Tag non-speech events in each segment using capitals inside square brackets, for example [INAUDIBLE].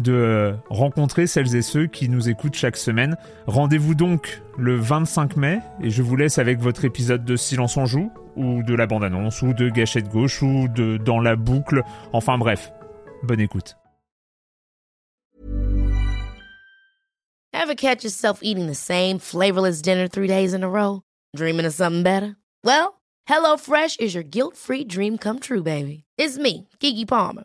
de rencontrer celles et ceux qui nous écoutent chaque semaine. Rendez-vous donc le 25 mai et je vous laisse avec votre épisode de Silence en joue ou de la bande-annonce ou de Gâchette gauche ou de Dans la boucle. Enfin bref, bonne écoute. Ever catch yourself eating the same flavorless dinner three days in a row? Dreaming of something better? Well, HelloFresh is your guilt-free dream come true, baby. It's me, Kiki Palmer.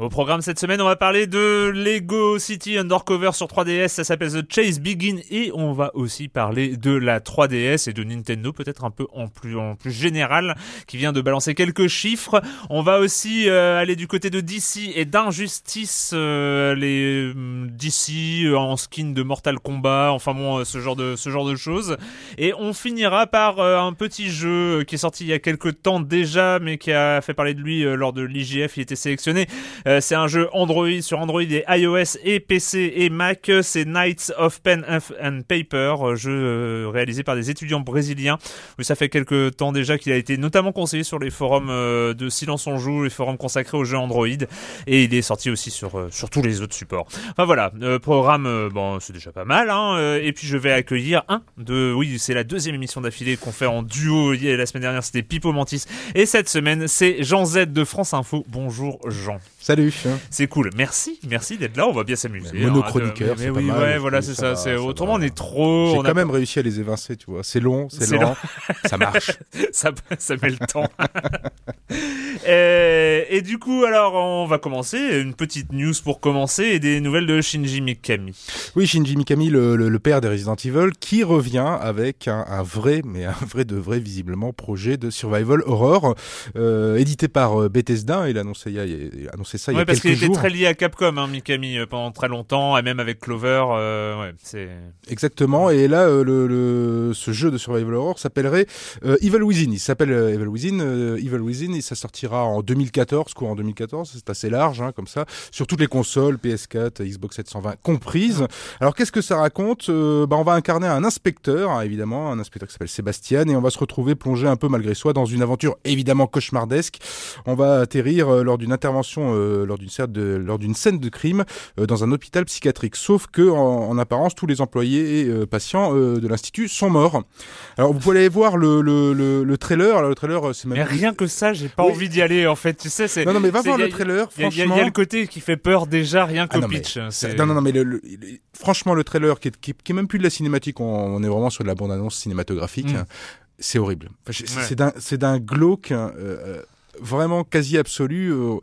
Au programme cette semaine, on va parler de Lego City Undercover sur 3DS, ça s'appelle The Chase Begin et on va aussi parler de la 3DS et de Nintendo peut-être un peu en plus, en plus général qui vient de balancer quelques chiffres. On va aussi euh, aller du côté de DC et d'Injustice, euh, les euh, DC en skin de Mortal Kombat, enfin bon, ce genre de, ce genre de choses. Et on finira par un petit jeu qui est sorti il y a quelques temps déjà mais qui a fait parler de lui lors de l'IGF, il était sélectionné euh, c'est un jeu Android sur Android et iOS et PC et Mac. C'est Knights of Pen and Paper, euh, jeu euh, réalisé par des étudiants brésiliens. ça fait quelques temps déjà qu'il a été notamment conseillé sur les forums de Silence on joue, les forums consacrés aux jeux Android, et il est sorti aussi sur sur tous les autres supports. Enfin voilà, programme, bon, c'est déjà pas mal. Hein, et puis je vais accueillir un de, oui, c'est la deuxième émission d'affilée qu'on fait en duo. La semaine dernière, c'était Pipo Mantis, et cette semaine, c'est Jean Z de France Info. Bonjour Jean. Salut. C'est cool. Merci, merci d'être là. On va bien s'amuser. Monochroniqueur. Hein, oui, ouais, voilà, c'est ça. Autrement on est trop. J'ai quand même réussi à les évincer, tu vois. C'est long, c'est lent, ça [LAUGHS] marche. ça, ça met le temps. [LAUGHS] [LAUGHS] et, et, du coup, alors, on va commencer. Une petite news pour commencer et des nouvelles de Shinji Mikami. Oui, Shinji Mikami, le, le, père des Resident Evil, qui revient avec un, un, vrai, mais un vrai de vrai, visiblement, projet de survival horror, euh, édité par euh, Bethesda. Il a annoncé, il a, il a annoncé ça il y a quelques jours. parce qu'il était très lié à Capcom, hein, Mikami, euh, pendant très longtemps, et même avec Clover. Euh, ouais, c'est exactement. Et là, euh, le, le, ce jeu de survival horror s'appellerait euh, Evil Within. Il s'appelle Evil Within, Evil Within, et ça sortira en 2014, quoi, en 2014. C'est assez large, hein, comme ça, sur toutes les consoles, PS4, Xbox 720 comprises. Alors, qu'est-ce que ça raconte? Bah, on va incarner un inspecteur, hein, évidemment, un inspecteur qui s'appelle Sébastien, et on va se retrouver plongé un peu malgré soi dans une aventure évidemment cauchemardesque. On va atterrir lors d'une intervention, lors d'une de, lors d'une scène de crime euh, dans un hôpital psychiatrique. Sauf que en, apparence, tous les employés et euh, patients euh, de l'institut sont morts. Alors vous pouvez aller voir le, le, le, trailer. Alors, le trailer, c'est même. Mais rien que ça, j'ai pas envie d'y aller. En fait, tu sais, c'est. Non, non, mais va voir le trailer. Franchement, il y, a le côté qui fait peur déjà, rien ah, qu'au pitch. non, non, non, mais franchement, le trailer qui est, qui, est, même plus de la cinématique, on, est vraiment sur de la bande-annonce cinématographique. Mm. C'est horrible. c'est d'un glauque vraiment quasi absolu. Euh,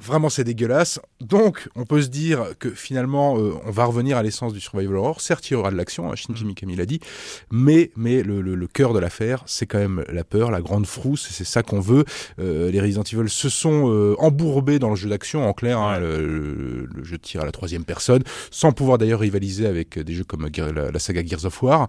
vraiment c'est dégueulasse. Donc on peut se dire que finalement euh, on va revenir à l'essence du survival horror. Certes il y aura de l'action, hein, Shinji mm. Mikami l'a dit, mais mais le, le, le cœur de l'affaire c'est quand même la peur, la grande frousse, c'est ça qu'on veut. Euh, les Resident Evil se sont euh, embourbés dans le jeu d'action en clair, hein, le, le, jeu de tir à la troisième personne, sans pouvoir d'ailleurs rivaliser avec des jeux comme la, saga Gears of War.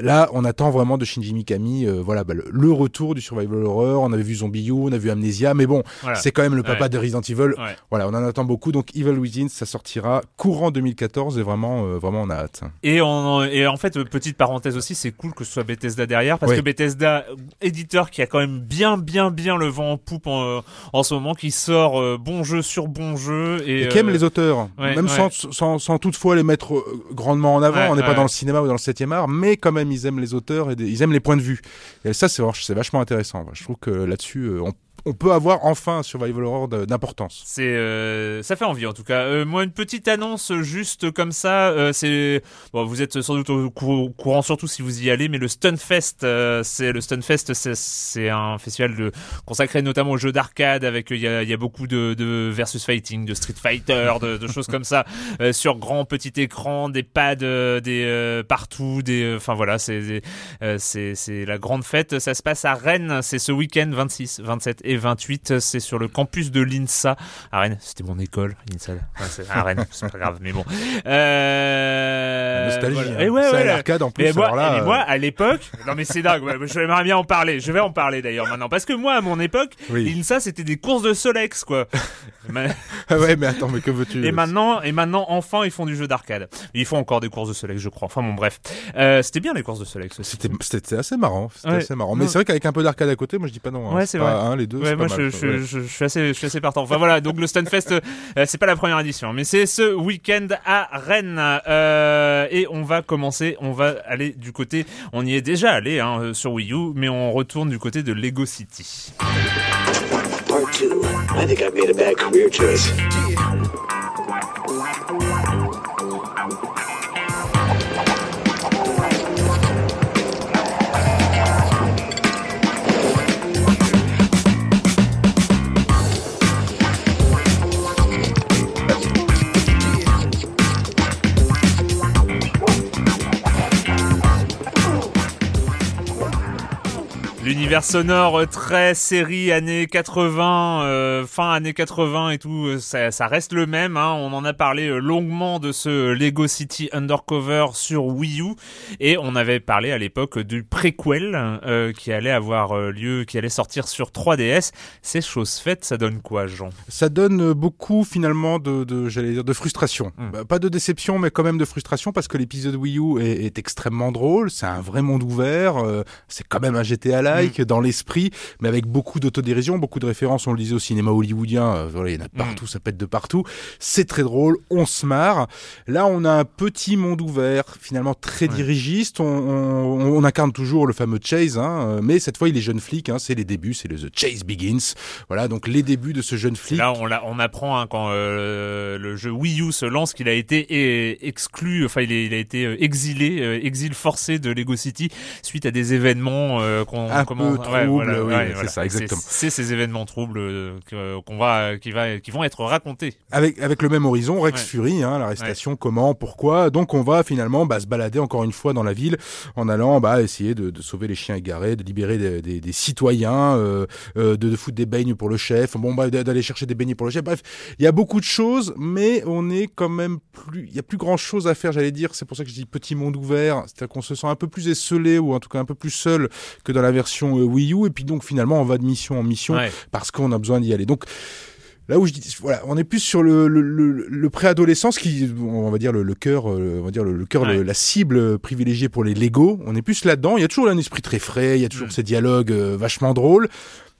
là on attend vraiment de Shinji Mikami, voilà bah, le, retour du survival horror. On avait vu Zombie U, on a vu Amnesia, mais bon c'est quand même le papa pas de Resident Evil. Voilà, on en attend beaucoup. Donc Evil Within, ça sortira courant 2014 et vraiment, vraiment on a hâte. Et, on, et en fait, petite parenthèse aussi, c'est cool que ce soit Bethesda derrière parce que Bethesda, éditeur qui a quand même bien, bien, bien le vent en poupe en, en ce moment, qui sort bon jeu sur bon jeu et, qui aime les auteurs, même sans, sans, sans, toutefois les mettre grandement en avant. on n'est pas dans le cinéma ou dans le 7 art, mais quand même ils aiment les auteurs et ils aiment les points de vue. Et ça, c'est vachement intéressant. Je trouve que là-dessus, euh, on on peut avoir enfin un survival horror d'importance. C'est, euh, ça fait envie en tout cas. Euh, moi, une petite annonce juste comme ça. Euh, c'est, bon, vous êtes sans doute au courant surtout si vous y allez, mais le Stunfest, c'est le Stunfest, c'est un festival de, consacré notamment aux jeux d'arcade avec il y a, y a, beaucoup de, de, versus fighting, de Street Fighter, de, de choses comme ça [LAUGHS] sur grand petit écran, des pads, des partout, des, enfin voilà, c'est c'est la grande fête. Ça se passe à Rennes, c'est ce week-end 26, 27 et 28. C'est sur le campus de l'INSA à Rennes. C'était mon école, l'INSA. à Rennes, c'est pas grave, mais bon. Euh... Nostalgie. Voilà. Hein. Et ouais, ouais, l'arcade en plus. Et moi, là, et moi, à l'époque, non mais c'est dingue. J'aimerais bien en parler. Je vais en parler d'ailleurs maintenant, parce que moi, à mon époque, l'INSA c'était des courses de Solex, quoi. ah ouais, mais attends, mais que veux-tu? Et maintenant, et maintenant, enfin, ils font du jeu d'arcade. Ils font encore des courses de Solex, je crois. Enfin bon, bref. Euh, c'était bien les courses de Solex. C'était, assez marrant. C'était assez marrant. Mais c'est vrai qu'avec un peu d'arcade à côté, moi je dis pas non. Hein. Ouais, c'est vrai. Un, les deux. Ouais, moi je, je, je, suis assez, je suis assez partant. Enfin voilà, donc le Stunfest, euh, c'est pas la première édition, mais c'est ce week-end à Rennes euh, et on va commencer, on va aller du côté, on y est déjà allé hein, euh, sur Wii U, mais on retourne du côté de Lego City. Part I think I've made a bad career choice. L'univers sonore très série années 80, euh, fin années 80 et tout, euh, ça, ça reste le même. Hein. On en a parlé euh, longuement de ce Lego City Undercover sur Wii U et on avait parlé à l'époque du préquel euh, qui allait avoir lieu, qui allait sortir sur 3DS. C'est chose faite, ça donne quoi, Jean? Ça donne beaucoup finalement de, de j'allais dire, de frustration. Hmm. Bah, pas de déception, mais quand même de frustration parce que l'épisode Wii U est, est extrêmement drôle. C'est un vrai monde ouvert. c'est quand même un GTA Live Mm. dans l'esprit, mais avec beaucoup d'autodérision, beaucoup de références. On le disait au cinéma hollywoodien, euh, voilà, il y en a partout, mm. ça pète de partout. C'est très drôle, on se marre. Là, on a un petit monde ouvert, finalement très dirigiste. On, on, incarne toujours le fameux Chase, hein, euh, mais cette fois, il est jeune flic. Hein, c'est les débuts, c'est le The Chase Begins. Voilà, donc les débuts de ce jeune flic. Là, on, on apprend hein, quand euh, le jeu Wii U se lance qu'il a été exclu, enfin, il, il a été exilé, exil forcé de Lego City suite à des événements qu'on peu trouble. oui, c'est ça, exactement. C'est ces événements troubles euh, qu'on va, qui va, qui vont être racontés. Avec avec le même horizon, Rex Fury, hein, l'arrestation, comment, pourquoi. Donc on va finalement bah, se balader encore une fois dans la ville en allant bah, essayer de, de sauver les chiens égarés, de libérer des, des, des citoyens, euh, euh, de, de, foutre des beignes pour le chef. Bon, bah, d'aller chercher des beignets pour le chef. Bref, il y a beaucoup de choses, mais on est quand même plus, il y a plus grand chose à faire, j'allais dire. C'est pour ça que je dis petit monde ouvert, c'est-à-dire qu'on se sent un peu plus esselé ou en tout cas un peu plus seul que dans la version euh, Wii U. Et puis donc finalement on va de mission en mission parce qu'on a besoin d'y aller. Donc là où je dis voilà on est plus sur le, le, le, préadolescence qui on va dire le, cœur euh, on va dire le, cœur la cible privilégiée pour les Lego. On est plus là-dedans. Il y a toujours un esprit très frais. Il y a toujours mm. ces dialogues euh, vachement drôles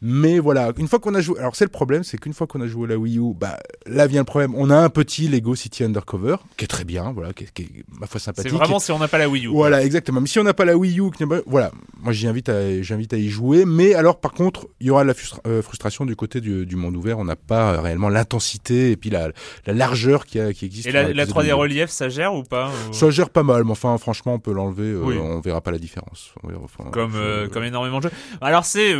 mais voilà, une fois qu'on a joué, alors c'est le problème, c'est qu'une fois qu'on a joué la Wii U, bah là vient le problème. On a un petit Lego City Undercover qui est très bien, voilà, qui est, qui est ma foi sympathique. C'est vraiment si on n'a pas la Wii U. Voilà, exactement. Mais si on n'a pas la Wii U, voilà, moi j'invite à, j'invite à y jouer. Mais alors par contre, il y aura de la euh, frustration du côté du, du monde ouvert. On n'a pas réellement l'intensité et puis la, la largeur qui, a, qui existe. Et la, 3D relief, ça gère ou pas Ça gère pas mal, mais enfin franchement, on peut l'enlever. Euh, on verra pas la différence. comme euh, comme énormément de jeux. Alors c'est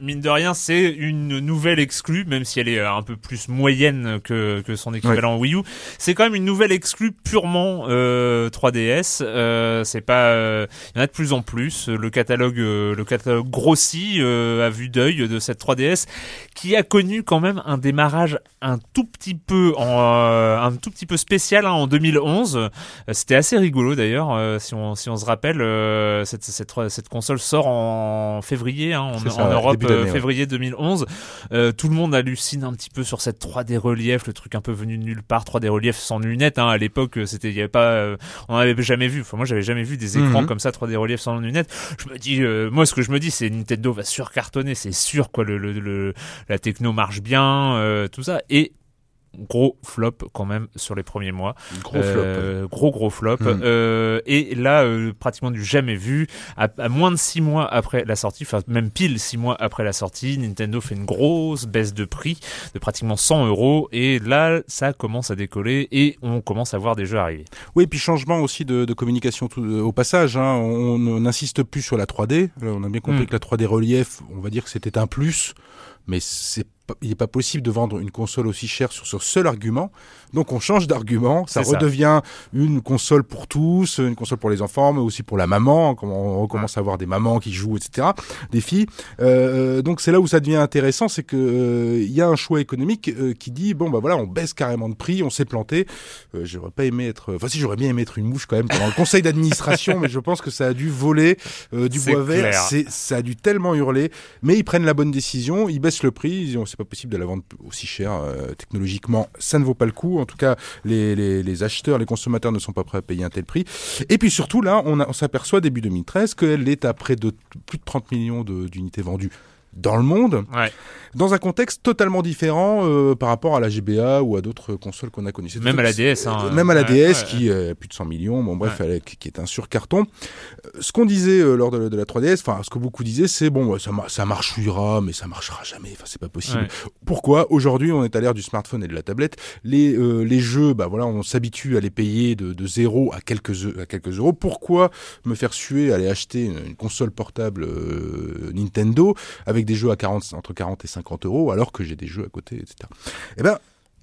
mine de rien, c'est une nouvelle exclue, même si elle est euh, un peu plus moyenne que, que son équivalent Wii U. C'est quand même une nouvelle exclue purement euh, 3DS. Euh, c'est pas, euh, il y en a de plus en plus. Le catalogue, euh, le catalogue grossit à vue d'œil de cette 3DS, qui a connu quand même un démarrage un tout petit peu en, un tout petit peu spécial hein, en 2011. C'était assez rigolo d'ailleurs, si on si on se rappelle, cette, cette cette console sort en février hein, en, en Europe, février février 2011. Euh, tout le monde hallucine un petit peu sur cette 3D relief, le truc un peu venu de nulle part, 3D relief sans lunettes. Hein. À l'époque, c'était, il y avait pas, on n'avait jamais vu. Enfin, moi, j'avais jamais vu des écrans mhm. comme ça 3D relief sans lunettes. Je me dis, moi, ce que je me dis, c'est Nintendo va surcartonner, c'est sûr quoi. Le, le, la techno marche bien, tout ça. Et gros flop quand même sur les premiers mois. Gros flop. Euh, gros gros flop. Hmm. Euh, et là, euh, pratiquement du jamais vu. À, moins de six mois après la sortie, enfin même pile six mois après la sortie, Nintendo fait une grosse baisse de prix de pratiquement 100 euros. Et là, ça commence à décoller et on commence à voir des jeux arriver. Oui, et puis changement aussi de, communication tout, au passage. Hein. On n'insiste plus sur la 3D. on a bien compris hmm. que la 3D relief, on va dire que c'était un plus, mais c'est il n'est pas possible de vendre une console aussi chère sur ce seul argument. Donc on change d'argument, ça redevient une console pour tous, une console pour les enfants, mais aussi pour la maman. On recommence à avoir des mamans qui jouent, etc. Des filles. Euh, donc c'est là où ça devient intéressant, c'est que euh, il y a un choix économique euh, qui dit bon bah voilà, on baisse carrément de prix, on s'est planté. Euh, j'aurais pas aimé être, enfin si j'aurais bien aimé être une mouche quand même pendant le conseil d'administration, [LAUGHS] mais je pense que ça a dû voler du bois vert. Ça a dû tellement hurler, mais ils prennent la bonne décision, ils baissent le prix, ils pas possible de la vendre aussi cher technologiquement, ça ne vaut pas le coup. En tout cas, les, acheteurs, les consommateurs ne sont pas prêts à payer un tel prix. Et puis surtout, là, on, on s'aperçoit début 2013 qu'elle est à près de plus de 30 millions d'unités vendues dans le monde, dans un contexte totalement différent euh, par rapport à la GBA ou à d'autres consoles qu'on a connues. Même à la DS. Hein, euh, même à la DS qui a plus de 100 millions, bon bref, qui est un surcarton. Euh, ce qu'on disait lors de, la 3DS, enfin ce que beaucoup disaient, c'est bon, ça, ça marchera, mais ça marchera jamais, enfin c'est pas possible. Pourquoi Aujourd'hui, on est à l'ère du smartphone et de la tablette? Les, les jeux, bah voilà, on s'habitue à les payer de, de 0 à quelques, à quelques euros. Pourquoi me faire suer, aller acheter une, console portable Nintendo avec des jeux à 40, entre 40 et 50 euros, alors que j'ai des jeux à côté, etc. Eh ben,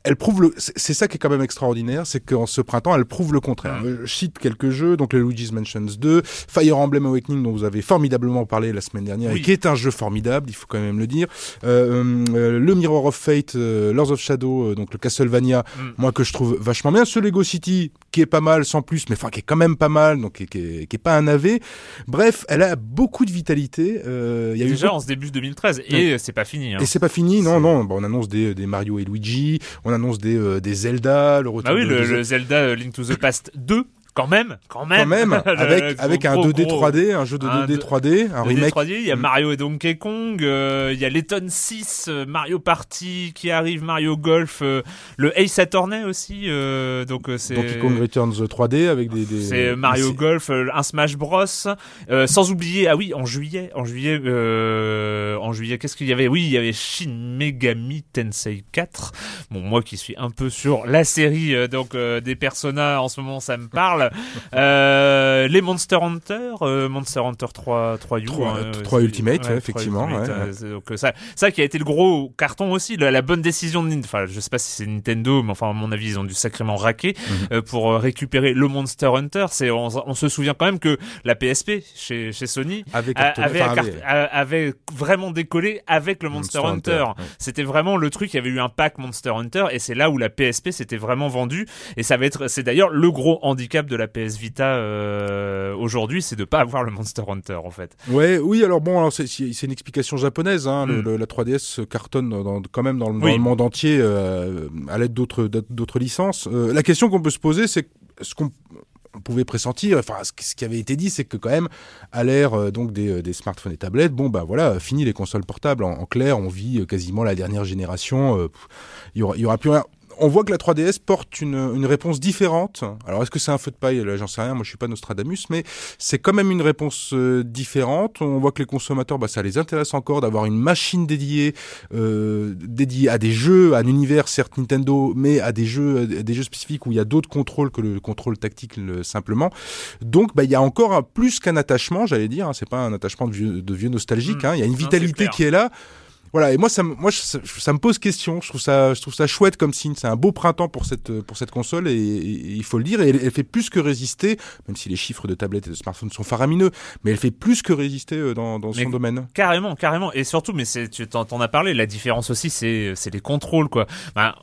elle prouve le, c'est ça qui est quand même extraordinaire, c'est qu'en ce printemps, elle prouve le contraire. Je cite quelques jeux, donc les Luigi's Mansions 2, Fire Emblem Awakening dont vous avez formidablement parlé la semaine dernière et qui est un jeu formidable, il faut quand même le dire. Euh, euh, le Mirror of Fate, euh, Lords of Shadow, donc le Castlevania, mm. moi que je trouve vachement bien. Ce Lego City qui est pas mal sans plus, mais enfin qui est quand même pas mal, donc qui, est, qui est, pas un AV. Bref, elle a beaucoup de vitalité. Il y a Déjà eu... en ce début 2013 et c'est pas fini. Hein. Et c'est pas fini, non, non. Bon, on annonce des, des Mario et Luigi, on annonce des, euh, des Zelda, le retour ah oui, le, Zelda euh, Link to the Past 2 quand même, quand même. Quand même, [LAUGHS] avec, avec un 2D 3D, un jeu de 2D 3D, un remake. 3D, il y a mm. Mario et Donkey Kong, euh, il y a Letton 6, Mario Party qui arrive, Mario Golf, le Ace Attorney aussi, donc c'est... Donkey Kong Returns 3D avec des... des... C'est Mario Golf, un Smash Bros, sans oublier, ah oui, en juillet, en juillet, en juillet, qu'est-ce qu'il y avait? Oui, il y avait Shin Megami Tensei 4. Bon, moi qui suis un peu sur la série, donc des personnages en ce moment, ça me parle. Euh, les Monster Hunter, euh, Monster Hunter 3, 3 U. 3, Ultimate, effectivement. donc ça, ça qui a été le gros carton aussi, la, bonne décision de Nintendo. Enfin, je sais pas si c'est Nintendo, mais enfin, à mon avis, ils ont dû sacrément raquer mhm. euh, pour récupérer le Monster Hunter. C'est, on, se souvient quand même que la PSP chez, chez Sony avait, avait, vraiment décollé avec le Monster, Hunter. C'était vraiment le truc. Il y avait eu un pack Monster Hunter et c'est là où la PSP s'était vraiment vendue. Et ça va être, c'est d'ailleurs le gros handicap de de la PS Vita euh, aujourd'hui, c'est de pas avoir le Monster Hunter en fait. Ouais, oui, alors bon, alors c'est, une explication japonaise. Hein, hmm. la 3DS cartonne dans, quand même dans le, monde entier euh, à l'aide d'autres d'autres licences. Euh, la question qu'on peut se poser, c'est ce qu'on pouvait pressentir, enfin ce, qui avait été dit, c'est que quand même à l'ère donc des, des, smartphones et tablettes, bon bah voilà, fini les consoles portables. En, clair, on vit quasiment la dernière génération. Il y aura, y aura plus rien on voit que la 3DS porte une, une réponse différente. Alors, est-ce que c'est un feu de paille? Là, j'en sais rien. Moi, je suis pas Nostradamus, mais c'est quand même une réponse euh, différente. On voit que les consommateurs, bah, ça les intéresse encore d'avoir une machine dédiée, euh, dédiée à des jeux, à un univers certes Nintendo, mais à des jeux, des jeux spécifiques où il y a d'autres contrôles que le contrôle tactique simplement. Donc, bah, il y a encore plus qu'un attachement, j'allais dire. Hein. c'est pas un attachement de vieux, de vieux nostalgique. Mmh. Hein. Il y a une vitalité qui est là. Voilà, et moi, ça, moi, ça, me pose question. Je trouve ça, je trouve ça chouette comme signe. C'est un beau printemps pour cette, pour cette console, et, il faut le dire. Et elle, fait plus que résister, même si les chiffres de tablettes et de smartphones sont faramineux, mais elle fait plus que résister euh, dans, dans son domaine. Carrément, carrément. Et surtout, mais tu t'en as parlé. La différence aussi, c'est, c'est les contrôles, quoi. Bah,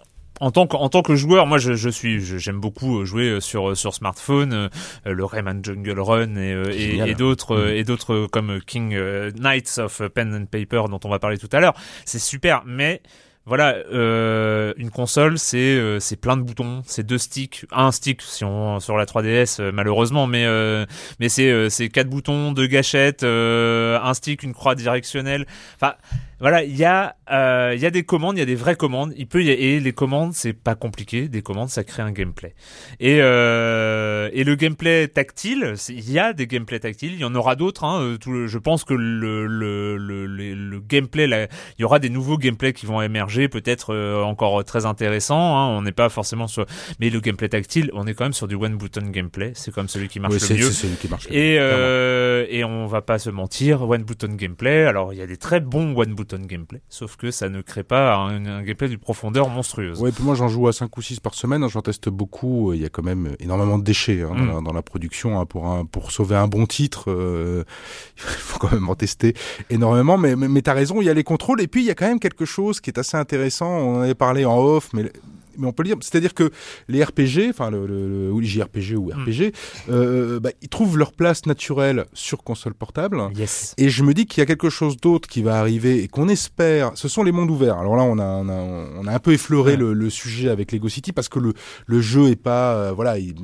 en tant que en tant que joueur, moi je, je suis j'aime beaucoup jouer sur sur smartphone, le Rayman Jungle Run et, et, d'autres mm. et d'autres comme King Knights of Pen and Paper dont on va parler tout à l'heure. C'est super, mais voilà, euh, une console, c'est euh, c'est plein de boutons, c'est deux sticks, un stick si on sur la 3DS euh, malheureusement, mais euh, mais c'est c'est quatre boutons, deux gâchettes, un stick, une croix directionnelle. Enfin, voilà, il y a euh, il y a des commandes, il y a des vraies commandes. Il peut y et les commandes c'est pas compliqué. Des commandes ça crée un gameplay. Et euh, et le gameplay tactile, il y a des gameplays tactiles. Il y en aura d'autres. Hein. Euh, je pense que le le le, le, gameplay, il y aura des nouveaux gameplays qui vont émerger, peut-être euh, encore très intéressants. Hein. On n'est pas forcément sur, mais le gameplay tactile, on est quand même sur du one button gameplay. C'est comme celui qui marche le mieux. C'est celui qui marche. Et euh, et on va pas se mentir, one button gameplay. Alors il y a des très bons one button gameplay, sauf que ça ne crée pas un, gameplay d'une profondeur monstrueuse. Ouais, puis moi j'en joue à 5 ou 6 par semaine, hein, j'en teste beaucoup, il y a quand même énormément de déchets hein, mm. dans, la, production, hein, pour, un, pour sauver un bon titre, euh, [LAUGHS] il faut quand même en tester énormément, mais, mais, mais tu as raison, il y a les contrôles, et puis il y a quand même quelque chose qui est assez intéressant, on en avait parlé en off, mais mais on peut le dire. C'est-à-dire que les RPG, enfin le, le, le JRPG ou hmm. RPG, euh, bah, ils trouvent leur place naturelle sur console portable. Yes. Et je me dis qu'il y a quelque chose d'autre qui va arriver et qu'on espère. Ce sont les mondes ouverts. Alors là, on a, on a, on a un peu effleuré le, le, sujet avec Lego City parce que le, le jeu est pas, euh, voilà, il,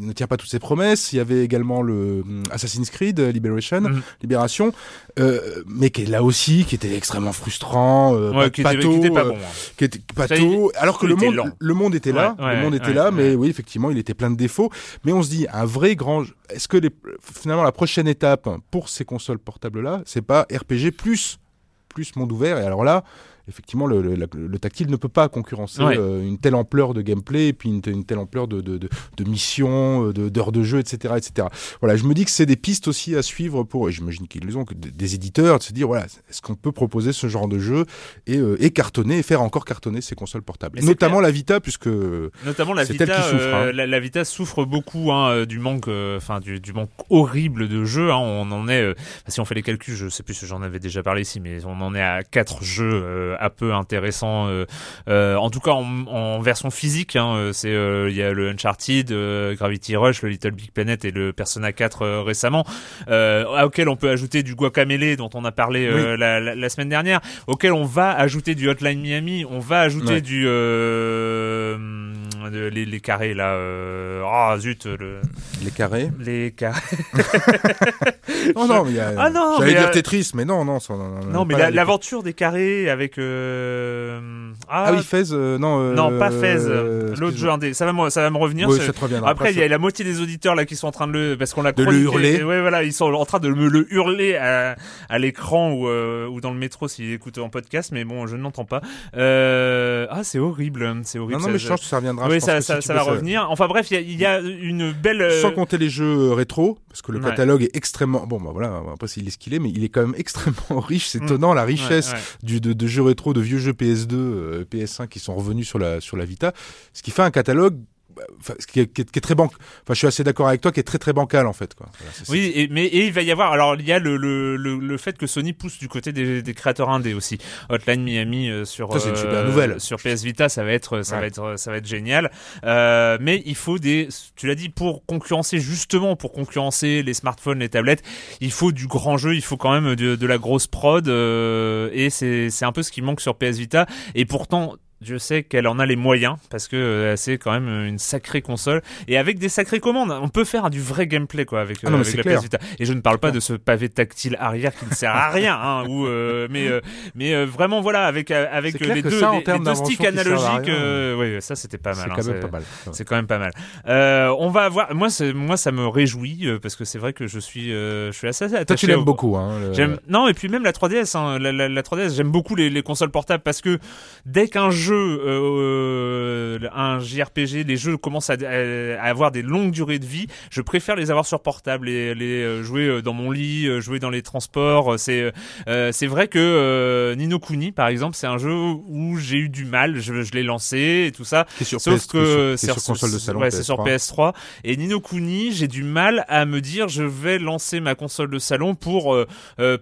ne tient pas toutes ses promesses. Il y avait également le hum, Assassin's Creed Liberation, hmm. Libération, euh, mais qui est là aussi, qui était extrêmement frustrant, euh, ouais, qui, était, qui, était, pas bon. Hein. Qui était pato, alors que le monde le monde était là, le monde était là, mais oui, effectivement, il était plein de défauts. Mais on se dit, un vrai grand, est-ce que les, finalement la prochaine étape pour ces consoles portables là, c'est pas RPG plus plus monde ouvert? Et alors là, effectivement, le, le, tactile ne peut pas concurrencer euh, une telle ampleur de gameplay et puis une, une telle ampleur de, de, de, de missions, euh, d'heures de, jeu, etc., etc. Voilà, je me dis que c'est des pistes aussi à suivre pour, et j'imagine qu'ils les ont, que des éditeurs, de se dire, voilà, est-ce qu'on peut proposer ce genre de jeu et, euh, et cartonner, et faire encore cartonner ces consoles portables? notamment la Vita, puisque notamment la Vita, qui souffre, hein. la, Vita souffre beaucoup hein, du manque, enfin du, du, manque horrible de jeux. Hein. on en est, si on fait les calculs, je sais plus si j'en avais déjà parlé ici, mais on en est à quatre jeux un peu intéressant. Euh, euh, en tout cas, en, version physique, hein, euh, c'est il y a le Uncharted, Gravity Rush, le Little Big Planet et le Persona 4 récemment, auquel on peut ajouter du Guacamele dont on a parlé la, semaine dernière, auquel on va ajouter du Hotline Miami, on va ajouter du les, les, carrés là. Ah zut, le... les carrés. Les carrés. [LAUGHS] oh non, mais ah non, j'allais dire Tetris, mais non, non, non, mais l'aventure des carrés avec euh, ah, ah, oui, Fez, euh, non. Euh, non, pas Fez. L'autre jeu indé. Ça va, me, ça va me revenir. Oui, ça te reviendra. Après, il y a la moitié des auditeurs là qui sont en train de le, parce qu'on l'a de le hurler. Ouais, voilà, ils sont en train de me le hurler à, à l'écran ou, ou dans le métro s'ils écoutent en podcast, mais bon, je ne l'entends pas. ah, c'est horrible, c'est horrible. Non, non, mais je pense que ça reviendra. Oui, ça, ça, ça va revenir. Enfin bref, il y, y, a une belle. Sans compter les jeux rétro, parce que le catalogue est extrêmement. Bon, bah voilà, après il est ce qu'il est, mais il est quand même extrêmement [LAUGHS] riche. C'est mm. étonnant la richesse du de, de jeux rétro, de vieux jeux PS2, euh, PS1 qui sont revenus sur la, sur la Vita, ce qui fait un catalogue qui est, qui, est, très banc. Enfin, je suis assez d'accord avec toi, qui est très très bancal en fait. Quoi. oui, et, mais et il va y avoir. Alors, il y a le, le, le, fait que Sony pousse du côté des, des créateurs indés aussi. Hotline Miami euh, sur ça, une super nouvelle. Euh, sur PS Vita, ça va être ça va être ça va être génial. Euh, mais il faut des. Tu l'as dit pour concurrencer justement pour concurrencer les smartphones, les tablettes. Il faut du grand jeu. Il faut quand même de, de la grosse prod. Et c'est c'est un peu ce qui manque sur PS Vita. Et pourtant je sais qu'elle en a les moyens parce que euh, c'est quand même une sacrée console et avec des sacrées commandes. On peut faire du vrai gameplay quoi avec, ah euh, avec la PS Vita. Et je ne parle pas de ce pavé tactile arrière qui ne sert à rien, hein, ou euh, mais mais vraiment voilà avec avec les deux, les, deux sticks analogiques. oui, ça c'était pas mal. C'est hein, quand, même pas mal. C'est quand même pas mal. on va voir. Moi, moi, ça me réjouit parce que c'est vrai que je suis je suis assez attaché. Toi, tu l'aimes beaucoup. Hein, J'aime non et puis même la 3DS. Hein, la, la, la 3DS, j'aime beaucoup les, les consoles portables parce que dès qu'un jeu euh, un JRPG, les jeux commencent à, avoir des longues durées de vie. Je préfère les avoir sur portable, les, les euh, jouer euh, dans mon lit, jouer dans les transports. C'est c'est vrai que Nino Kuni, par exemple, c'est un jeu où j'ai eu du mal. Je, je l'ai lancé et tout ça. Sur Sauf que c'est sur, console de salon. Ouais, c'est sur PS3. Et Nino Kuni, j'ai du mal à me dire je vais lancer ma console de salon pour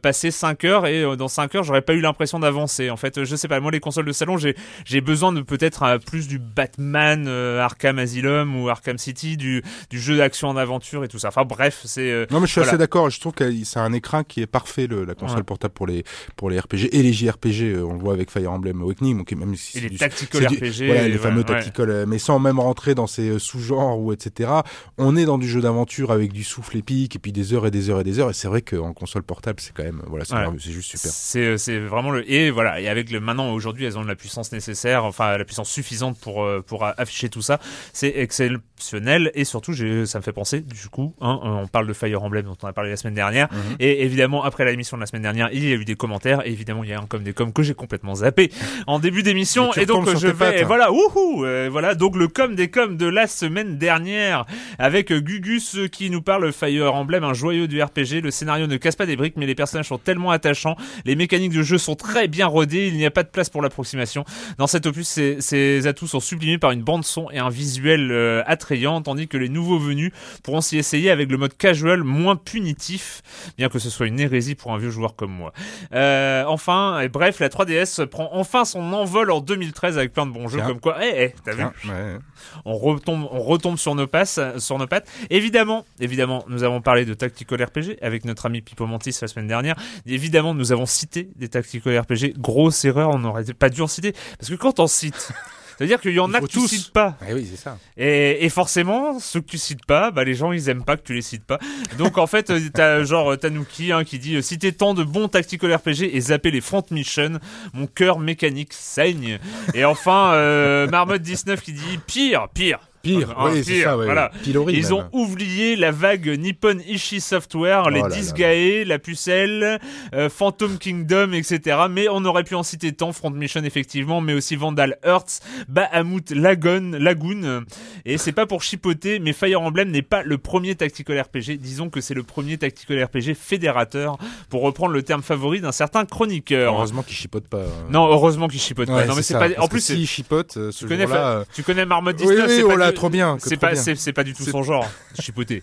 passer 5 heures et dans 5 heures j'aurais pas eu l'impression d'avancer. En fait, je sais pas. Moi, les consoles de salon, j'ai j'ai besoin de peut-être plus du Batman, Arkham Asylum ou Arkham City, du, du jeu d'action en aventure et tout ça. Enfin bref, c'est. non mais je suis assez d'accord. Je trouve que c'est un écran qui est parfait le, la console portable pour les pour les RPG et les JRPG. on le voit avec Fire Emblem Awakening, même si et les tactical RPG, voilà les fameux tactical, mais sans même rentrer dans ces sous-genres ou etc. On est dans du jeu d'aventure avec du souffle épique et puis des heures et des heures et des heures. Et c'est vrai qu'en console portable, c'est quand même voilà, c'est juste super. C'est c'est vraiment le et voilà et avec le maintenant aujourd'hui elles ont la puissance nécessaire, enfin la puissance suffisante pour pour afficher tout ça. C'est exceptionnel et surtout ça me fait penser du coup, hein, on parle de Fire Emblem dont on a parlé la semaine dernière. Mhm. et évidemment après l'émission de la semaine dernière il y a eu des commentaires. Et évidemment il y a un comme des coms que j'ai complètement zappé en début d'émission. Et donc je vais voilà wouhou euh, voilà donc le com des coms de la semaine dernière avec Gugus qui nous parle Fire Emblem un joyeux du RPG le scénario ne casse pas des briques mais les personnages sont tellement attachants. Les mécaniques de jeu sont très bien rodées. Il n'y a pas de place pour l'approximation. Dans cet opus ces, atouts sont sublimés par une bande son et un visuel euh, attrayant tandis que les nouveaux venus pourront s'y essayer avec le mode casual moins punitif bien que ce soit une hérésie pour un vieux joueur comme moi euh, enfin et bref la 3DS prend enfin son envol en 2013 avec plein de bons jeux comme quoi, eh, eh t'as vu? On retombe, on retombe sur nos passes, sur nos pattes. Évidemment, évidemment, nous avons parlé de tactical RPG avec notre ami Pipo Mantis la semaine dernière. Évidemment, nous avons cité des tactical RPG. Grosse erreur, on n'aurait pas dû en citer parce que quand on cite c'est-à-dire qu'il y en a que tu cites pas. Eh oui, c'est ça. Et, et, forcément, ceux que tu cites pas, bah, les gens, ils aiment pas que tu les cites pas. Donc, en fait, euh, t'as genre Tanuki hein, qui dit euh, Citer tant de bons tactical RPG et zapper les front mission, mon cœur mécanique saigne. Et enfin, euh, Marmotte 19 qui dit Pire, pire. Pire, oui, c'est ça, voilà. Ils ont oublié la vague Nippon Ishi Software, les oh Disgaea, la pucelle, euh, Phantom Kingdom, etc. Mais on aurait pu en citer tant, Front Mission effectivement, mais aussi Vandal Hearts, Bahamut Lagoon, Lagoon. Et c'est pas pour chipoter, mais Fire Emblem n'est pas le premier tactical RPG. Disons que c'est le premier tactical RPG fédérateur, pour reprendre le terme favori d'un certain chroniqueur. Heureusement qu'il chipote pas. Euh. Non, heureusement qu'il chipote pas. Non, mais c'est pas. En plus, si chipote, euh, ce tu connais, là tu connais Marmot 19, oui, oui, trop bien. C'est pas, pas du tout son genre. Chipoté.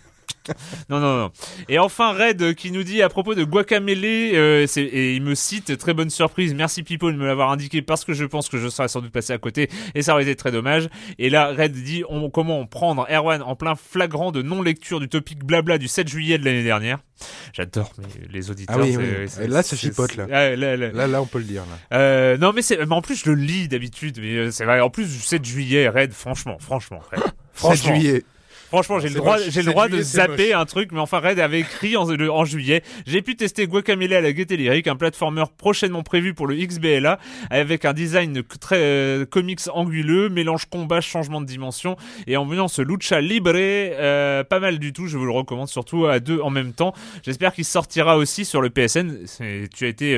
Non, non, non. Et enfin, Red qui nous dit à propos de Guacamele, euh, et il me cite, très bonne surprise, merci Pipo de me l'avoir indiqué parce que je pense que je serais sans doute passé à côté et ça aurait été très dommage. Et là, Red dit on, comment prendre Erwan en plein flagrant de non-lecture du topic blabla du 7 juillet de l'année dernière. J'adore les auditeurs. Ah oui, oui. là, ça chipote là. là. là. Là, on peut le dire. Là. Euh, non, mais, mais en plus, je le lis d'habitude. Mais euh, c'est vrai. En plus, du 7 juillet, Red, franchement, franchement, Red. franchement. 7 juillet. Franchement, j'ai le droit, j'ai le droit de zapper un truc, mais enfin Red avait écrit en, en juillet. J'ai pu tester Guacamele à la Gaieté Lyrique, un platformer prochainement prévu pour le XBLA, avec un design très euh, comics anguleux, mélange combat, changement de dimension, et en venant ce lucha libre, euh, pas mal du tout. Je vous le recommande surtout à deux en même temps. J'espère qu'il sortira aussi sur le PSN. Tu as été,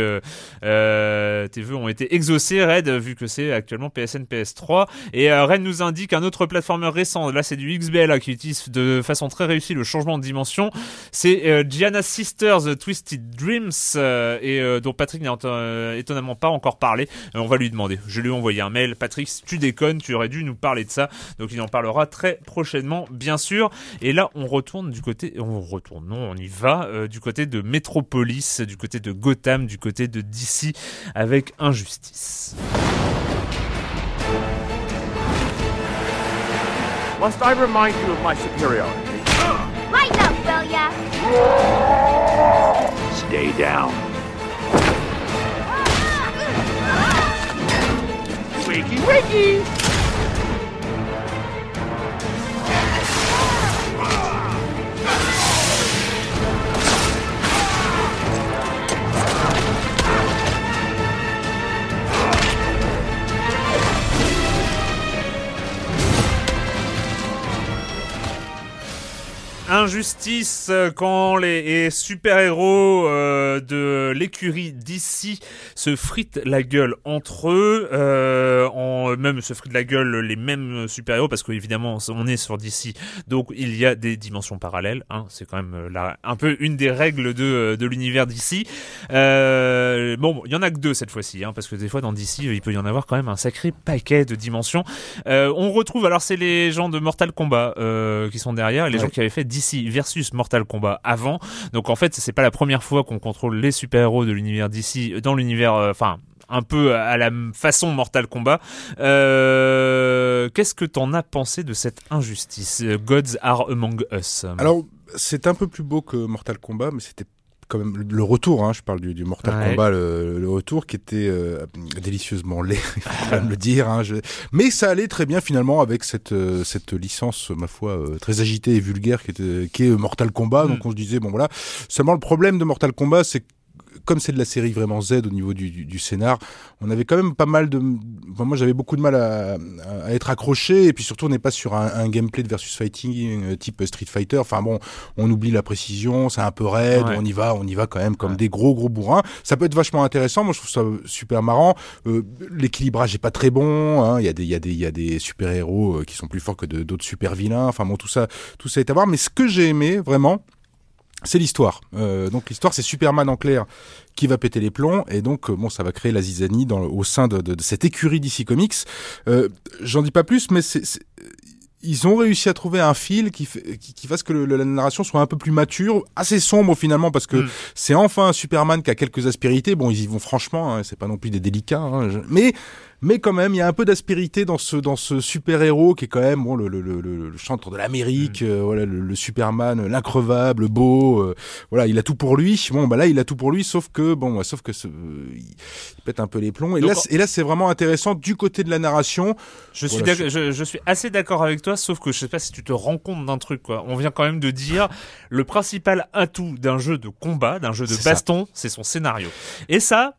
euh, tes vœux ont été exaucés, Red, vu que c'est actuellement PSN PS3. Et Red nous indique un autre platformer récent. Là, c'est du XBLA qui de façon très réussie le changement de dimension. C'est euh, Gianna Sisters Twisted Dreams euh, et euh, dont Patrick n'a étonnamment pas encore parlé. on va lui demander. Je lui ai envoyé un mail. Patrick, si tu déconnes, tu aurais dû nous parler de ça. Donc il en parlera très prochainement, bien sûr. Et là, on retourne du côté, on retourne, non, on y va du côté de Metropolis, du côté de Gotham, du côté de DC avec Injustice. Must I remind you of my superiority? Lighten up, will ya? Stay down. Wakey, wakey! Injustice euh, quand les super-héros euh, de l'écurie d'ici se fritent la gueule entre eux, euh, en, même se fritent la gueule les mêmes super-héros parce qu'évidemment on est sur DC, donc il y a des dimensions parallèles. Hein, c'est quand même là un peu une des règles de, de l'univers d'ici. bon, il y en a que deux cette fois-ci, hein, parce que des fois dans DC il peut y en avoir quand même un sacré paquet de dimensions. on retrouve alors c'est les gens de Mortal Kombat qui sont derrière, les gens qui avaient fait DC versus Mortal Kombat avant. Donc en fait, c'est pas la première fois qu'on contrôle les super-héros de l'univers d'ici dans l'univers, euh, enfin, un peu à la façon Mortal Kombat. Euh, Qu'est-ce que t'en as pensé de cette injustice? Gods are among us. Alors, c'est un peu plus beau que Mortal Kombat, mais c'était quand même le retour, hein, je parle du, du Mortal Kombat, le, le, retour qui était euh, délicieusement laid, [LAUGHS] il faut quand même le dire. Hein, je... Mais ça allait très bien finalement avec cette euh, cette licence, ma foi, euh, très agitée et vulgaire qui était qui est Mortal Kombat. Mm. Donc on se disait bon voilà. Seulement le problème de Mortal Kombat, c'est comme c'est de la série vraiment Z au niveau du, du, du, scénar, on avait quand même pas mal de. Enfin, moi, j'avais beaucoup de mal à, à, être accroché, et puis surtout, on n'est pas sur un, un, gameplay de versus fighting euh, type Street Fighter. Enfin bon, on oublie la précision, c'est un peu raide, ouais. on y va, on y va quand même comme ouais. des gros gros bourrins. Ça peut être vachement intéressant. Moi, je trouve ça super marrant. Euh, L'équilibrage est pas très bon. Hein. Il y a des, il y a des, il y a des super héros euh, qui sont plus forts que d'autres super vilains. Enfin bon, tout ça, tout ça est à voir. Mais ce que j'ai aimé vraiment c'est l'histoire. Euh, donc l'histoire, c'est Superman en clair qui va péter les plombs et donc bon, ça va créer la zizanie dans, au sein de, de, de cette écurie DC Comics. Euh, J'en dis pas plus, mais c'est ils ont réussi à trouver un fil qui, fait, qui, qui fasse que le, la narration soit un peu plus mature, assez sombre finalement, parce que mm. c'est enfin un Superman qui a quelques aspérités. Bon, ils y vont franchement, hein, c'est pas non plus des délicats, hein, mais mais quand même, il y a un peu d'aspérité dans ce dans ce super héros qui est quand même bon le le le, le chanteur de l'Amérique, mmh. euh, voilà le, le, Superman, l'increvable, beau, euh, voilà il a tout pour lui. Bon bah là il a tout pour lui, sauf que bon sauf que ce, il pète un peu les plombs. Et Donc, là et là c'est vraiment intéressant du côté de la narration. Je suis voilà, je... je... suis assez d'accord avec toi, sauf que je sais pas si tu te rends compte d'un truc quoi. On vient quand même de dire [LAUGHS] le principal atout d'un jeu de combat, d'un jeu de baston, c'est son scénario. Et ça,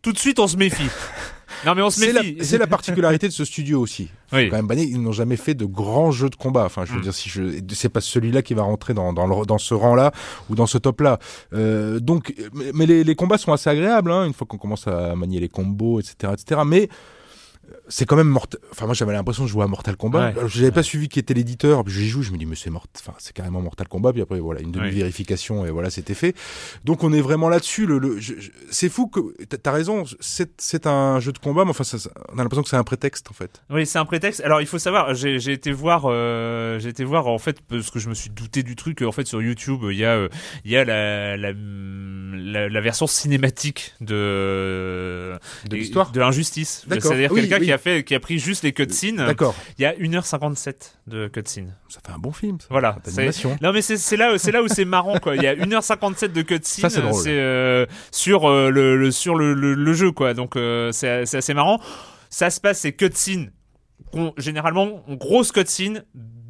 tout de suite on se méfie. [LAUGHS] Non mais on se méfie. C'est la, la, particularité de ce studio aussi. Oui. Quand même banner, ils n'ont jamais fait de grands jeux de combat. Enfin, je veux mm. dire, si je, c'est pas celui-là qui va rentrer dans dans, le, dans ce rang-là ou dans ce top-là. Euh, donc, mais les, les, combats sont assez agréables hein, une fois qu'on commence à manier les combos, etc., etc. Mais c'est quand même mortel. Enfin, moi, j'avais l'impression de jouer à Mortal Kombat. Ouais. Je n'avais ouais. pas suivi qui était l'éditeur. Puis j'y joue, je me dis, mais c'est mort. Enfin, c'est carrément Mortal Kombat. Puis après, voilà, une demi-vérification et voilà, c'était fait. Donc, on est vraiment là-dessus. Le, le c'est fou que t'as raison. C'est un jeu de combat, mais enfin, ça, ça, on a l'impression que c'est un prétexte en fait. Oui, c'est un prétexte. Alors, il faut savoir, j'ai été voir, euh, j'ai été voir en fait parce que je me suis douté du truc. En fait, sur YouTube, il y a, euh, il y a la, la, la, la version cinématique de de l'histoire de l'injustice. C'est-à-dire oui, quelqu'un oui. qui a fait, qui a pris juste les cutscenes. D'accord. Il y a 1h57 de cutscenes. Ça fait un bon film. Ça. Voilà. Non mais c'est là, c'est là où c'est marrant quoi. Il y a 1h57 de cutscenes. C'est euh, sur euh, le, le, sur le, le, le, jeu quoi. Donc euh, c'est assez marrant. Ça se passe ces cutscenes généralement grosse cutscene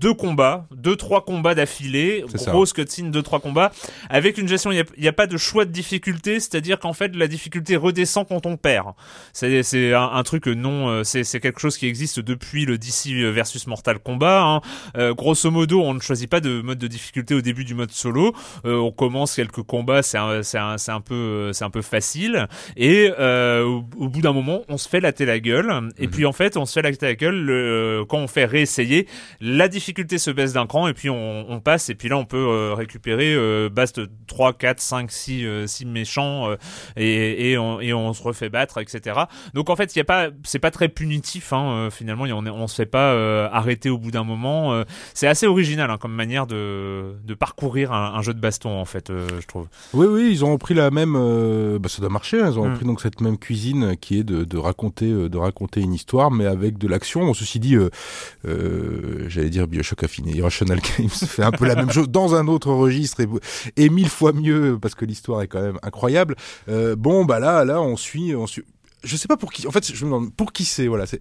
deux combats, deux trois combats d'affilée, grosse cutscene, deux trois combats, avec une gestion. Il n'y a, a, pas de choix de difficulté, c'est-à-dire qu'en fait la difficulté redescend quand on perd. C'est un, un, truc non, euh, c'est quelque chose qui existe depuis le DC versus Mortal Kombat. Hein. Euh, grosso modo, on ne choisit pas de mode de difficulté au début du mode solo. Euh, on commence quelques combats, c'est un, un, un peu c'est un peu facile, et euh, au, au, bout d'un moment, on se fait latter la gueule. Et -hmm. puis en fait, on se fait latter la gueule le, quand on fait réessayer la difficulté difficulté se baisse d'un cran et puis on, on, passe et puis là on peut euh, récupérer euh, base de 3, 4, 5, 6, euh, 6 méchants euh, et, et, on, et on se refait battre, etc. Donc en fait, il y a pas, c'est pas très punitif hein, euh, finalement, on, on se fait pas arrêter au bout d'un moment. c'est assez original hein, comme manière de, de parcourir un, un, jeu de baston en fait, je trouve. Oui, oui, ils ont pris la même, bah, ça doit marcher. Hein, ils ont mm. pris donc cette même cuisine qui est de, de raconter, de raconter une histoire, mais avec de l'action. Ceci dit, j'allais dire Bioshock Affiné, Irrational Games [LAUGHS] fait un peu la même chose dans un autre registre et, et mille fois mieux parce que l'histoire est quand même incroyable. Euh, bon, bah là, là, on suit, on suit je sais pas pour qui en fait je me demande pour qui c'est voilà c'est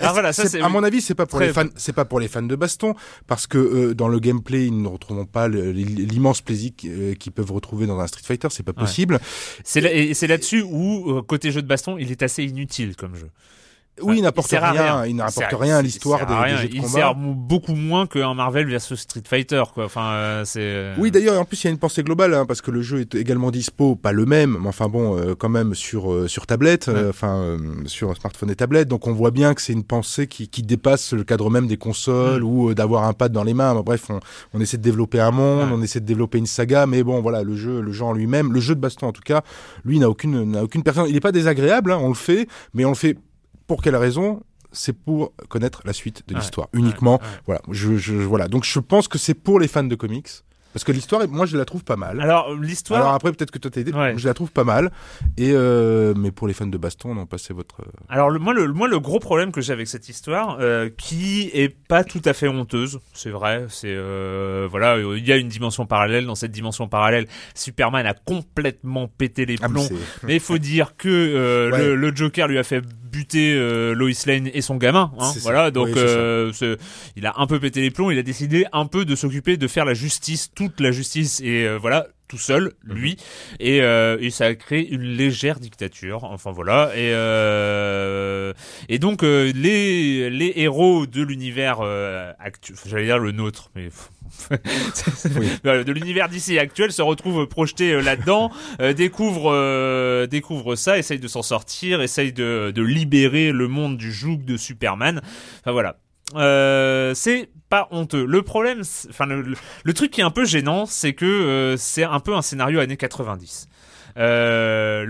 ah, voilà, ça, à mon avis c'est pas pour les fans c'est pas pour les fans de baston parce que euh, dans le gameplay ils ne retrouvent pas l'immense plaisir qu'ils peuvent retrouver dans un Street Fighter c'est pas possible ouais. c'est là, et c'est là-dessus où euh, côté jeu de baston il est assez inutile comme jeu oui, il n'apporte rien, rien, Il n'apporte rien à l'histoire des, des, jeux de il combat. Il sert beaucoup moins qu'un Marvel versus Street Fighter, quoi. Enfin, euh, c'est. Euh, oui, d'ailleurs, en plus, il y a une pensée globale, hein, parce que le jeu est également dispo, pas le même, mais enfin bon, euh, quand même sur euh, sur tablette, ouais. enfin sur smartphone et tablette. Donc, on voit bien que c'est une pensée qui, qui dépasse le cadre même des consoles mm. ou d'avoir un pad dans les mains. Bref, on, on essaie de développer un monde, ouais. on essaie de développer une saga, mais bon, voilà, le jeu, le genre lui-même, le jeu de baston en tout cas, lui n'a aucune n'a aucune personne. Il n'est pas désagréable, hein, on le fait, mais on le fait pour quelle raison c'est pour connaître la suite de l'histoire uniquement. Ouais, ouais. Voilà, je, je, voilà. Donc je pense que c'est pour les fans de comics. Parce que l'histoire, moi, je la trouve pas mal. Alors, l'histoire. Alors après, peut-être que toi t'as aidé. Je la trouve pas mal. Et euh, mais pour les fans de baston, non, passez votre. Euh, Alors le, moi, le, moi, le gros problème que j'ai avec cette histoire, euh, qui est pas tout à fait honteuse, c'est vrai. C'est euh, voilà, il y a une dimension parallèle. Dans cette dimension parallèle, Superman a complètement pété les ah, plombs. mais il faut dire que le, le, Joker lui a fait buter Lois Lane et son gamin. Hein, voilà, donc il a un peu pété les plombs. Il a décidé un peu de s'occuper de faire la justice, toute la justice. Et voilà, tout seul, lui, mhm. et, euh, et, ça a créé une légère dictature. Enfin voilà, et euh, et donc euh, les les héros de l'univers euh, actuel, j'allais dire le nôtre, mais [LAUGHS] de l'univers d'ici actuel se retrouvent projetés euh, là-dedans, [LAUGHS] découvrent découvrent ça, essayent de s'en sortir, essayent de de libérer le monde du joug de Superman. Enfin voilà, euh, c'est pas honteux. Le problème, enfin le, truc qui est un peu gênant, c'est que euh, c'est un peu un scénario années 90. Euh,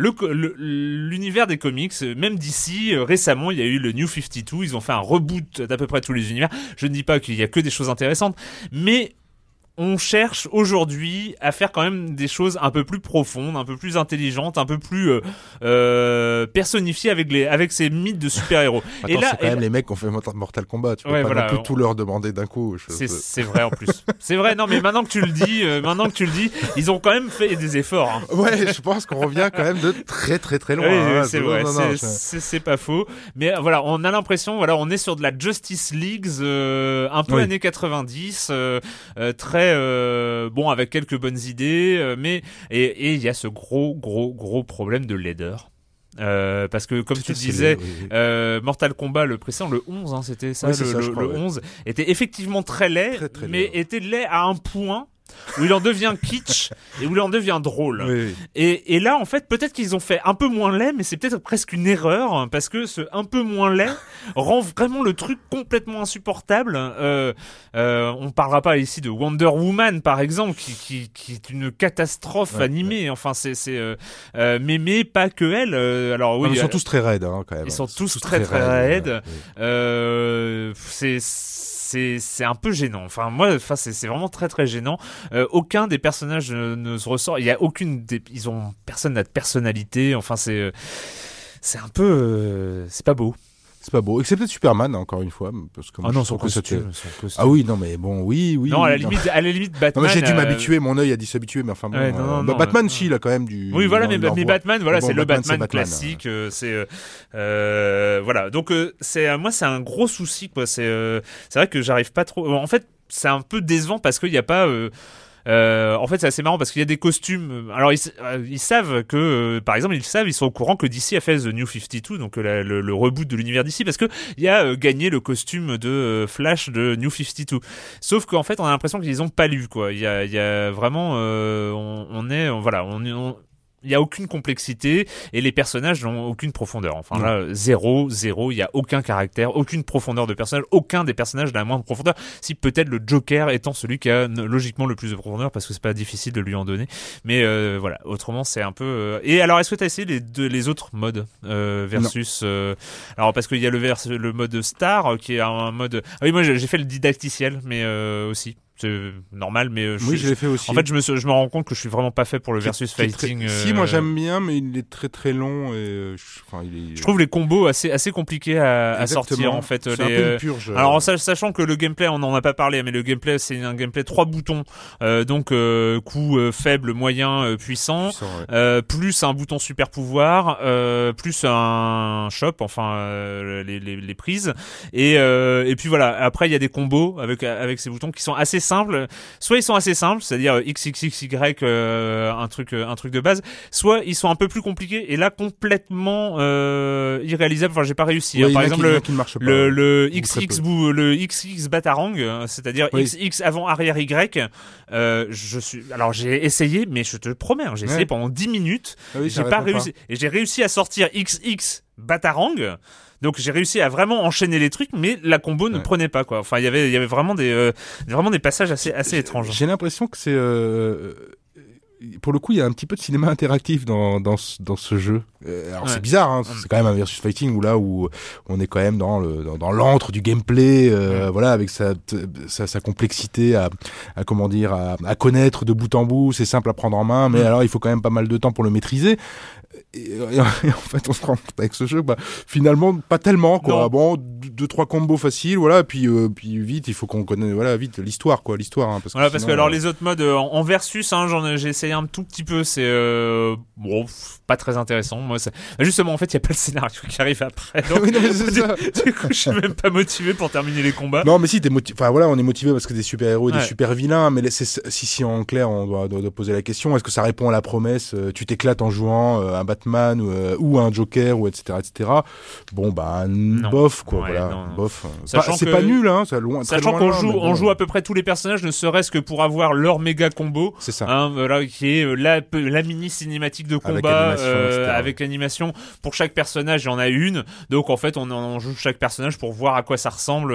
l'univers des comics, même d'ici, euh, récemment, il y a eu le New 52, ils ont fait un reboot d'à peu près tous les univers. Je ne dis pas qu'il y a que des choses intéressantes, mais on cherche aujourd'hui à faire quand même des choses un peu plus profondes, un peu plus intelligentes, un peu plus euh, euh personnifiées avec les avec ces mythes de super-héros. [LAUGHS] et là, c'est quand même les mecs qui ont fait Mortal Kombat, tu peux pas non plus tout leur demander d'un coup. C'est vrai en plus. c'est vrai, non mais maintenant que tu le dis, euh, maintenant que tu le dis, ils ont quand même fait des efforts. Hein. [LAUGHS] Ouais, je pense qu'on revient quand même de très très très loin. Hein. c'est vrai, c'est pas faux. Mais voilà, on a l'impression, voilà, on est sur de la Justice League un peu années 90, très euh, bon avec quelques bonnes idées, euh, mais et il y a ce gros gros gros problème de laideur. Euh, parce que comme tu le disais, Mortal Kombat le précédent, le 11, hein, c'était ça, le, 11, était effectivement très laid, mais était laid à un point où il en devient kitsch [LAUGHS] et où il en devient drôle. Et, et, là, en fait, peut-être qu'ils ont fait un peu moins laid, mais c'est peut-être presque une erreur parce que ce un peu moins laid [LAUGHS] rend vraiment le truc complètement insupportable. Euh, euh, on parlera pas ici de Wonder Woman, par exemple, qui, qui, qui est une catastrophe animée. Enfin, c'est c'est euh, euh, mais mais pas que elle. Euh, alors oui, ils sont tous très raides hein, quand même. Ils sont tous, très très, raides. Euh, c'est c'est un peu gênant. Enfin moi, enfin c'est vraiment très très gênant. Euh, aucun des personnages ne, se ressort. Il y a aucune, ils ont personne n'a de personnalité. Enfin c'est euh, c'est un peu, euh, c'est pas beau. C'est pas beau, excepté Superman encore une fois, parce que moi, ah non, son costume, Ah oui, non mais bon, oui, oui. Non, à la limite, à la limite, Batman. j'ai dû euh, m'habituer, mon œil a dû s'habituer, mais enfin bon. Euh, bah, Batman, si, il a quand même du. Oui, voilà, mais, Batman, voilà, c'est le Batman, classique, euh, c'est voilà. Donc c'est moi, c'est un gros souci quoi. C'est c'est vrai que j'arrive pas trop. En fait, c'est un peu décevant parce qu'il n'y a pas euh, en fait, c'est assez marrant parce qu'il y a des costumes. Alors, ils, euh, savent que, euh, par exemple, ils savent, ils sont au courant que DC a fait The New 52, donc le, le, reboot de l'univers DC, parce que il y a gagné le costume de Flash de New 52. Sauf qu'en fait, on a l'impression qu'ils ont pas lu, quoi. Il y a, y a vraiment, on, on, est, voilà, on, on il y a aucune complexité et les personnages n'ont aucune profondeur. Enfin là, zéro, zéro, il y a aucun caractère, aucune profondeur de personnage, aucun des personnages n'a la moindre profondeur. Si peut-être le Joker étant celui qui a logiquement le plus de profondeur parce que c'est pas difficile de lui en donner. Mais euh, voilà, autrement c'est un peu. Euh, et alors est-ce que tu as essayé les deux, les autres modes euh, versus Alors parce qu'il y a le vers le mode star qui est un mode. Ah oui, moi j'ai fait le didacticiel, mais aussi c'est normal mais euh, oui je, l'ai fait aussi. en fait je me je me rends compte que je suis vraiment pas fait pour le versus fighting si moi euh, j'aime bien mais il est très très long et euh, je, enfin, il est... je trouve les combos assez assez compliqués à, à sortir en fait les... un peu une purge alors sachant que le gameplay on en a pas parlé mais le gameplay c'est un gameplay trois boutons donc coup faible moyen puissant, plus un bouton super pouvoir plus un shop enfin les, les, les, prises et et puis voilà après il y a des combos avec avec ces boutons qui sont assez simples. Soit ils sont assez simples, c'est-à-dire XXXY, euh, un truc, euh, un truc de base. Soit ils sont un peu plus compliqués et là complètement euh, irréalisables. Enfin, j'ai pas réussi. Hein. Par exemple, le, le, XX le XX Batarang, c'est-à-dire XX avant arrière Y. Euh, je suis. Alors j'ai essayé, mais je te promets, hein, j'ai essayé pendant 10 minutes. Ah j'ai pas réussi. Et j'ai réussi à sortir XX Batarang. Donc j'ai réussi à vraiment enchaîner les trucs, mais la combo ne prenait pas quoi. Enfin, il y avait, il y avait vraiment des, euh, vraiment des passages assez, assez étranges. J'ai l'impression que c'est, euh, pour le coup, il y a un petit peu de cinéma interactif dans dans ce, dans ce jeu. Euh, alors c'est bizarre, hein, c'est quand même un versus fighting où là où on est quand même dans le dans, l'antre du gameplay, euh, voilà, avec sa, sa, sa complexité à, à comment dire à, à, connaître de bout en bout. C'est simple à prendre en main, mais alors il faut quand même pas mal de temps pour le maîtriser [LAUGHS] et, en fait, on se rend compte avec ce jeu, bah, finalement, pas tellement, quoi. Bon, deux, trois combos faciles, voilà, puis, euh, puis vite, il faut qu'on connaisse, voilà, vite l'histoire, quoi, l'histoire. Hein, parce voilà, parce que alors euh, les autres modes euh, en, versus, hein, j'en j'ai essayé un tout petit peu, c'est bon, pas très intéressant. Moi, bah, justement, en fait, il y a pas le scénario qui arrive après. [LAUGHS] oui, non, du, coup, je suis même pas motivé pour terminer les combats. Non, mais si, t'es motivé. Enfin, voilà, on est motivé parce que des super héros et des super vilains, mais si, si en clair, on doit, doit, poser la question, est-ce que ça répond à la promesse Tu t'éclates en jouant un Batman ou euh, ou un Joker ou etc etc. Bon bah bof quoi, voilà, bof. C'est pas nul hein, ça loin. Sachant qu'on joue, on joue à peu près tous les personnages, ne serait-ce que pour avoir leur méga combo. C'est ça. Hein, voilà, qui est euh, la, la mini cinématique de combat avec l'animation. Euh, pour chaque personnage, il y en a une. Donc en fait, on, on joue chaque personnage pour voir à quoi ça ressemble.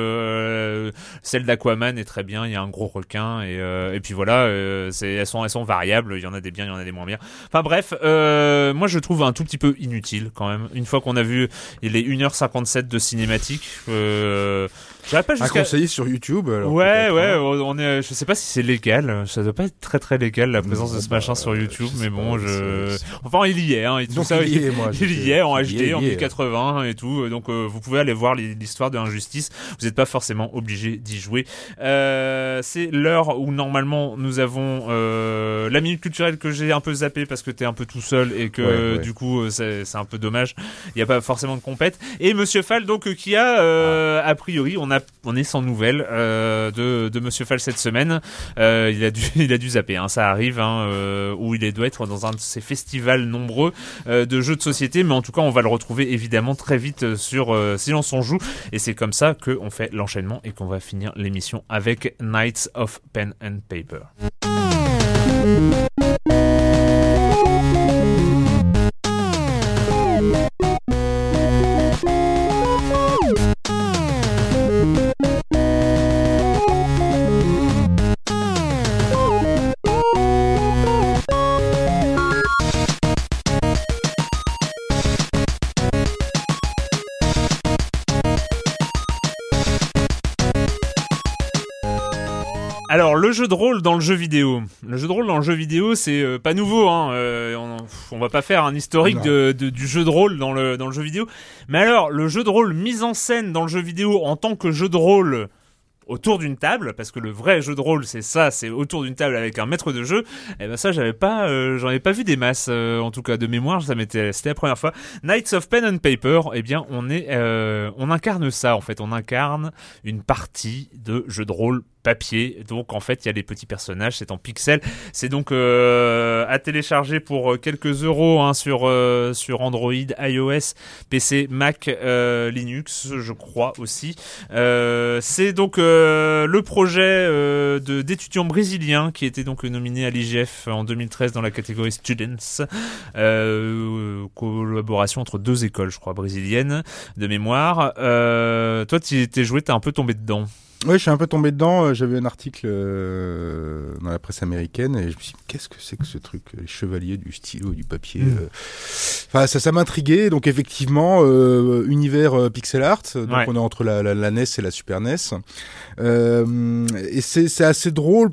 celle d'Aquaman est très bien. Il y a un gros requin et, et puis voilà, c'est elles sont elles sont variables. Il y en a des biens, il y en a des moins bien. Enfin bref, moi je trouve un tout petit peu inutile quand même. Une fois qu'on a vu les 1h57 de cinématique, euh, pas À conseiller sur YouTube. Alors, ouais, ouais, hein. on est, je sais pas si c'est légal. Ça doit pas être très très légal la présence de ce machin sur YouTube, mais bon, je, enfin, il y est, hein, tout ça, il y est, moi, [LAUGHS] il y est en HD, en 1080 et tout. Donc, euh, vous pouvez aller voir l'histoire de Injustice. Vous n'êtes pas forcément obligé d'y jouer. Euh, c'est l'heure où normalement nous avons euh, la minute culturelle que j'ai un peu zappé parce que t'es un peu tout seul et que du coup c'est un peu dommage. Il n'y a pas forcément de compète. Et Monsieur Fall donc qui a euh, a priori on a on est sans nouvelles euh, de, Monsieur Fall cette semaine. Euh, il a dû [LAUGHS] il a dû zapper, hein, ça arrive, hein, euh, où il doit être dans un de ces festivals nombreux euh, de jeux de société, mais en tout cas on va le retrouver évidemment très vite sur Silence on joue, et c'est comme ça qu'on fait l'enchaînement et qu'on va finir l'émission avec Knights of Pen and Paper. Le jeu de rôle dans le jeu vidéo. Le jeu de rôle dans le jeu vidéo, c'est euh, pas nouveau. Hein. Euh, on, va pas faire un historique de, du jeu de rôle dans le dans le jeu vidéo. Mais alors le jeu de rôle mis en scène dans le jeu vidéo en tant que jeu de rôle autour d'une table, parce que le vrai jeu de rôle c'est ça, c'est autour d'une table avec un maître de jeu. Et eh ben ça j'avais pas, euh, j'en ai pas vu des masses, euh, en tout cas de mémoire, ça m'était, c'était la première fois. Knights of Pen and Paper, eh bien on est, euh, on incarne ça en fait, on incarne une partie de jeu de rôle papier. Donc en fait, il y a les petits personnages, c'est en pixels. C'est donc euh, à télécharger pour euh, quelques euros hein, sur euh, sur Android, iOS, PC, Mac, Linux, je crois aussi. c'est donc le projet de d'étudiants brésiliens qui était donc nominé à l'IGF en 2013 dans la catégorie Students. collaboration entre deux écoles, je crois, brésiliennes de mémoire. toi, tu t'es joué, t'es un peu tombé dedans. Oui, je suis un peu tombé dedans. Euh, j'avais un article euh, dans la presse américaine et je me suis dit, qu'est-ce que c'est que ce truc Les chevaliers du stylo, du papier. Hmm. Euh. Enfin, ça, ça m'intriguait. Donc, effectivement, univers pixel art. Donc, on est entre la, la, NES et la Super NES. et c'est assez drôle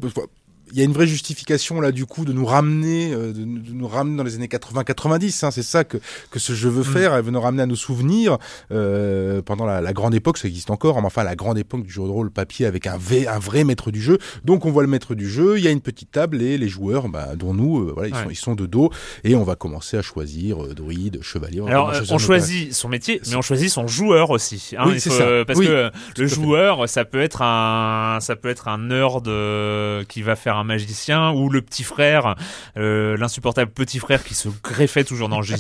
il y a une vraie justification là du coup de nous ramener euh, de, nous ramener dans les années 80-90 hein, c'est ça que que ce jeu veut mm. faire elle veut nous ramener à nos souvenirs euh, pendant la, la, grande époque ça existe encore mais enfin la grande époque du jeu de rôle papier avec un, v, un vrai maître du jeu. Donc on voit le maître du jeu il y a une petite table et les joueurs bah, dont nous euh, voilà ils, sont, ils sont de dos et on va commencer à choisir euh, druide chevalier alors on choisit son métier mais on choisit son joueur aussi hein, oui, c'est ça. parce que le joueur ça peut être un ça peut être un nerd qui va faire un magicien ou le petit frère, euh, l'insupportable petit frère qui se greffait toujours dans le jeu.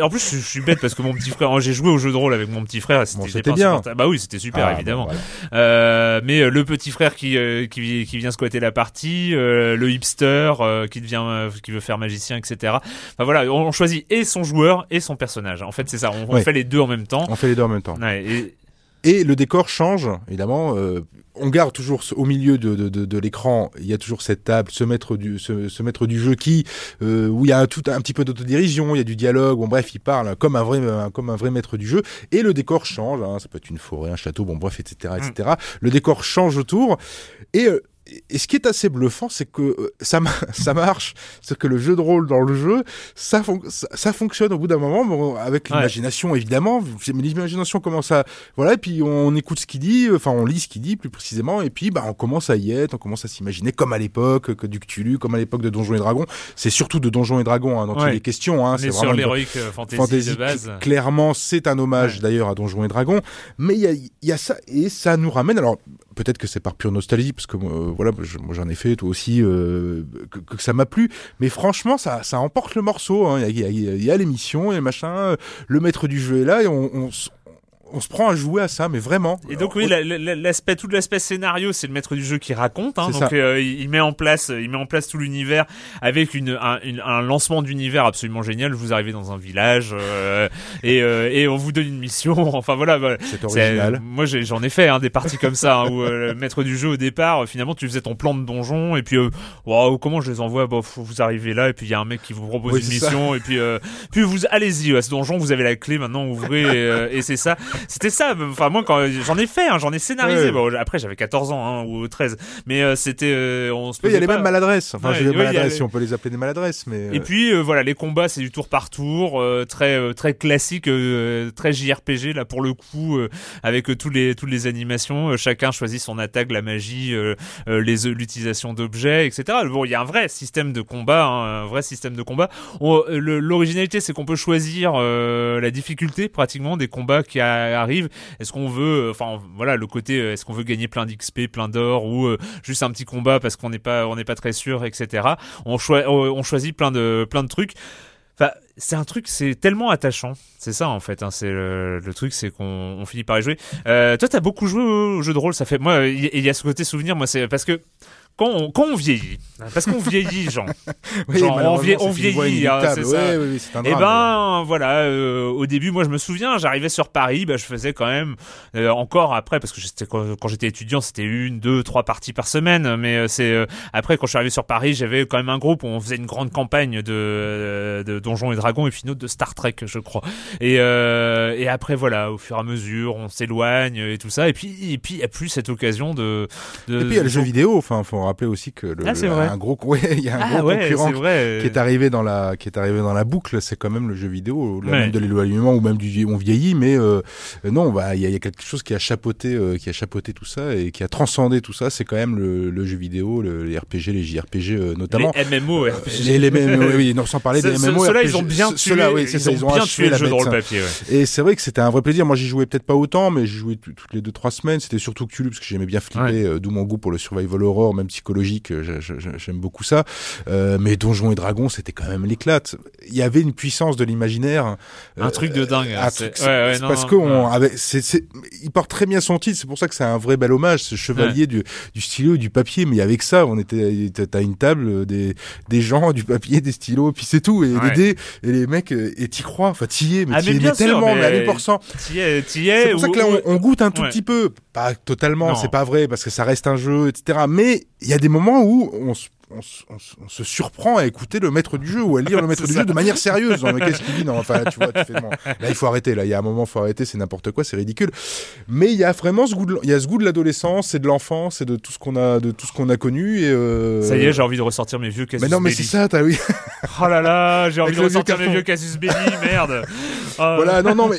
En plus, je suis bête parce que mon petit frère, j'ai joué au jeu de rôle avec mon petit frère. C'était bien. Bah oui, c'était super ah, évidemment. euh, mais euh, le petit frère qui, qui qui vient squatter la partie, le hipster qui devient qui veut faire magicien, etc. Enfin voilà, on, choisit et son joueur et son personnage. En fait, c'est ça. On, on, fait les deux en même temps. On fait les deux en même temps. Ouais, et Et le décor change, évidemment. Euh, on garde toujours au milieu de, de, de, de l'écran, il y a toujours cette table, ce maître du, ce, ce maître du jeu qui, euh, où il y a tout un petit peu d'autodérision, il y a du dialogue, bon bref, il parle comme un vrai, comme un vrai maître du jeu, et le décor change, hein, ça peut être une forêt, un château, bon bref, etc., etc. Mm. Le décor change autour, et euh, et ce qui est assez bluffant, c'est que euh, ça, [LAUGHS] ça marche, c'est que le jeu de rôle dans le jeu, ça, ça, fonctionne au bout d'un moment, avec l'imagination évidemment. Mais l'imagination commence à, voilà, et puis on écoute ce qu'il dit, enfin on lit ce qu'il dit plus précisément, et puis bah on commence à y être, on commence à s'imaginer comme à l'époque que du Cthulhu, comme à l'époque de Donjons et Dragons. C'est surtout de Donjons et Dragons hein, dont il est question. Hein, c'est vraiment l'héroïque euh, fantasy, de base. Clairement, c'est un hommage d'ailleurs à Donjons et Dragons, mais il y a, y a ça et ça nous ramène. Alors peut-être que c'est par pure nostalgie, parce que euh, voilà, moi j'en ai fait, toi aussi, euh, que, ça m'a plu. Mais franchement, ça, ça emporte le morceau. Hein. Il y a, l'émission et machin. Le maître du jeu est là et on, on, on se prend à jouer à ça, mais vraiment. Et donc oui, l'aspect, tout l'aspect scénario, c'est le maître du jeu qui raconte. Hein, donc euh, il met en place, il met en place tout l'univers avec une, un, lancement d'univers absolument génial. Vous arrivez dans un village euh, et, euh, et on vous donne une mission. [LAUGHS] Enfin voilà. C'est original. moi j'en ai fait hein, des parties comme ça hein, où le maître du jeu au départ, finalement tu faisais ton plan de donjon et puis wow, comment je les envoie? Bon, vous arrivez là et puis il y a un mec qui vous propose une mission et puis puis vous allez-y à ce donjon, vous avez la clé maintenant, ouvrez [LAUGHS] et, et c'est ça. C'était ça. Enfin, moi, quand j'en ai fait, hein, j'en ai scénarisé. Bon, après, j'avais 14 ans hein, ou 13, mais euh, c'était. Euh, on se. Il y a les mêmes maladresses. Enfin, des maladresses, si on peut les appeler des maladresses, mais. Et euh, puis voilà, les combats, c'est du tour par tour, très très classique, très JRPG là pour le coup, avec tous les toutes les animations. chacun choisit son attaque, la magie, les l'utilisation d'objets, etc. Bon, il y a un vrai système de combat, hein, un vrai système de combat. L'originalité, c'est qu'on peut choisir la difficulté pratiquement des combats qui a arrive. Est-ce qu'on veut, euh, enfin voilà, le côté, euh, est-ce qu'on veut gagner plein d'XP, plein d'or ou euh, juste un petit combat parce qu'on n'est pas, on n'est pas très sûr, etc. On, on choisit plein de, plein de trucs. Enfin, c'est un truc, c'est tellement attachant. C'est ça en fait. Hein, c'est le, truc, c'est qu'on finit par y jouer. Euh, toi, t'as beaucoup joué au jeu de rôle. Ça fait moi, il y, a ce côté souvenir. Moi, c'est parce que quand on, quand on vieillit, parce qu'on vieillit, Jean. [LAUGHS] oui, on, vieillit, hein, c'est ça. et eh ben voilà, euh, au début, moi je me souviens, j'arrivais sur Paris, bah, je faisais quand même euh, encore après, parce que j'étais quand, j'étais étudiant, c'était une, deux, trois parties par semaine. Mais euh, c'est après quand je suis arrivé sur Paris, j'avais quand même un groupe où on faisait une grande campagne de, de Donjons et Dragons et puis une autre de Star Trek, je crois. Et, et après voilà, au fur et à mesure, on s'éloigne et tout ça. Et puis et puis il y a plus cette occasion de. de et puis il y a le jeu vidéo, enfin faut rappeler aussi que le, ah, un gros, [LAUGHS] ouais, il y a un ah, gros concurrent qui est arrivé dans la, qui est arrivé dans la boucle. C'est quand même le jeu vidéo, là, même de l'éloignement ou même du on vieillit, mais euh, non, bah il y, a quelque chose qui a chapeauté, euh, qui a chapeauté tout ça et qui a transcendé tout ça. C'est quand même le, le, jeu vidéo, le, les RPG, les JRPG euh, notamment. Les MMO, RPG. Les, les MMO, oui, non, sans parler des MMO. Ceux-là, ils ont bien tué. Oui, ils, ils, ont bien tué le jeu dans le papier. Et c'est vrai que c'était un vrai plaisir. Moi, j'y jouais peut-être pas autant, mais j'y jouais toutes les deux trois semaines. C'était surtout Cthulhu parce que j'aimais bien flipper, d'où mon goût pour le survival horror, même psychologique j'aime beaucoup ça. Euh, mais Donjons et Dragons, c'était quand même l'éclate. Il y avait une puissance de l'imaginaire. Un euh, truc de dingue. parce qu'on avait, c'est, il porte très bien son titre. C'est pour ça que c'est un vrai bel hommage, ce chevalier du, du stylo et du papier. Mais avec ça, on était, t'as une table, des, des gens, du papier, des stylos, puis c'est tout. Et des dés, et les mecs, euh, et t'y crois. Enfin, t'y es, mais ah, t'y es tellement, mais, à 1000%. T'y es, t'y es. C'est pour ça que là, on, goûte un tout petit peu. Pas totalement, c'est pas vrai, parce que ça reste un jeu, etc. Mais il y a des moments où on se on, se surprend à écouter le maître du jeu ou à lire le [LAUGHS] maître du jeu de manière sérieuse. mais qu'est-ce qu'il dit? Non, enfin, tu vois, tu fais, [LAUGHS] là, il faut arrêter. Là, il y a un moment, il faut arrêter. C'est n'importe quoi, c'est ridicule. Mais il y a vraiment ce goût de, il y a ce goût de l'adolescence et de l'enfance et de tout ce qu'on a, de tout ce qu'on a connu. Et euh... Ça y est, j'ai envie de ressortir mes vieux Casus Mais non, mais c'est ça, t'as oui. oh là là, j'ai envie de ressortir mes vieux Casus Belli, [LAUGHS] merde. Voilà, non, non, mais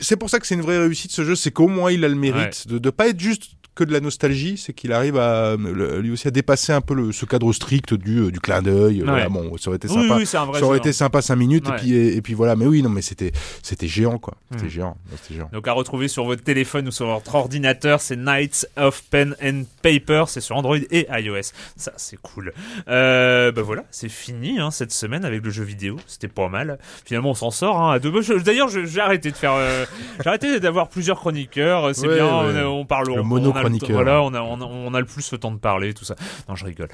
c'est pour ça que c'est une vraie réussite ce jeu, c'est qu'au moins il a le mérite de ne pas être juste que de la nostalgie, c'est qu'il arrive à lui aussi à dépasser un peu le, ce cadre strict du, euh, du clin d'œil. Voilà, bon, ça aurait été sympa. Oui, ça aurait été sympa cinq minutes et puis et, puis voilà. Mais oui, non, mais c'était c'était géant quoi. C'était hmm. géant, géant. Donc à retrouver sur votre téléphone ou sur votre ordinateur, c'est Knights of Pen and Paper. C'est sur Android et iOS. Ça, c'est cool. Euh, bah voilà, c'est fini hein, cette semaine avec le jeu vidéo. C'était pas mal. Finalement, on s'en sort. Hein, D'ailleurs, j'ai arrêté de faire. Euh, j'ai arrêté d'avoir plusieurs chroniqueurs. C'est bien. On, on, parle. On, chroniqueur. voilà, on a, on a, on a le plus le temps de parler, tout ça. Non, je rigole.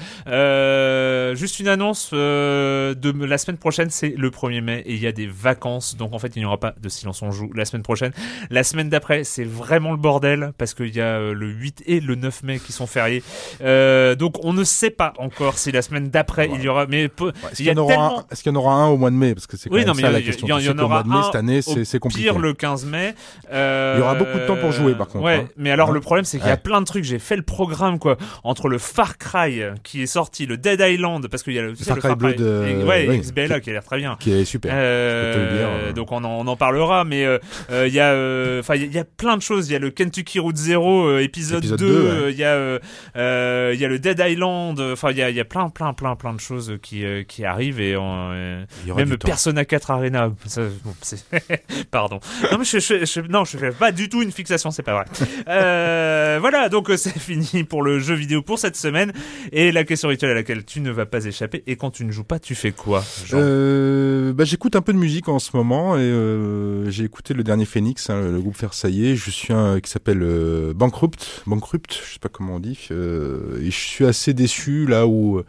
Euh, juste une annonce euh, de la semaine prochaine, c'est le 1er mai et il y a des vacances, donc en fait il n'y aura pas de silence on joue la semaine prochaine. La semaine d'après, c'est vraiment le bordel parce qu'il y a euh, le 8 et le 9 mai qui sont fériés. Euh, donc on ne sait pas encore si la semaine d'après il y aura, mais peu- Est-ce il qu'il y y, a en aura tellement- un- est-ce qu'il y en aura un au mois de mai? Parce que c'est Oui, non, mais ça il y- la il y- question. il y en sais qu'au aura un cette année, c'est compliqué. Pire le 15 mai. Il y aura beaucoup de temps pour jouer, par contre, Ouais, hein. mais alors Hein le problème c'est qu'il y a Plein de trucs. J'ai fait le programme quoi entre le Far Cry qui est sorti, le Dead Island parce qu'il y a le, Far Cry Blood, et- euh, ouais, oui. XBLA qui a l'air très bien. Qui est super. Euh, euh. donc on en, on en parlera, mais euh, euh, il y a, euh, enfin il y a- il y, a plein de choses. Il y a le Kentucky Route Zero euh, épisode, Épisode 2. deux, ouais. euh, Il y a, euh, euh, il y a le Dead Island. Enfin il y a, y a plein, plein, plein, plein de choses qui euh, qui arrivent et on, euh, même. Persona 4 Arena. Ça, bon, c'est- [LAUGHS] Pardon. Non mais je, je, je- non je fais pas du tout une fixation, c'est pas vrai. Euh, voilà donc euh, [LAUGHS] c'est fini pour le jeu vidéo pour cette semaine et la question rituelle à laquelle tu ne vas pas échapper. Et quand tu ne joues pas, tu fais quoi Euh, bah, j'écoute un peu de musique en ce moment et euh, j'ai écouté le dernier Phoenix, hein, le groupe Versailles. Je suis un qui s'appelle euh, Bankrupt, Bankrupt, je sais pas comment on dit. et je suis assez déçu là où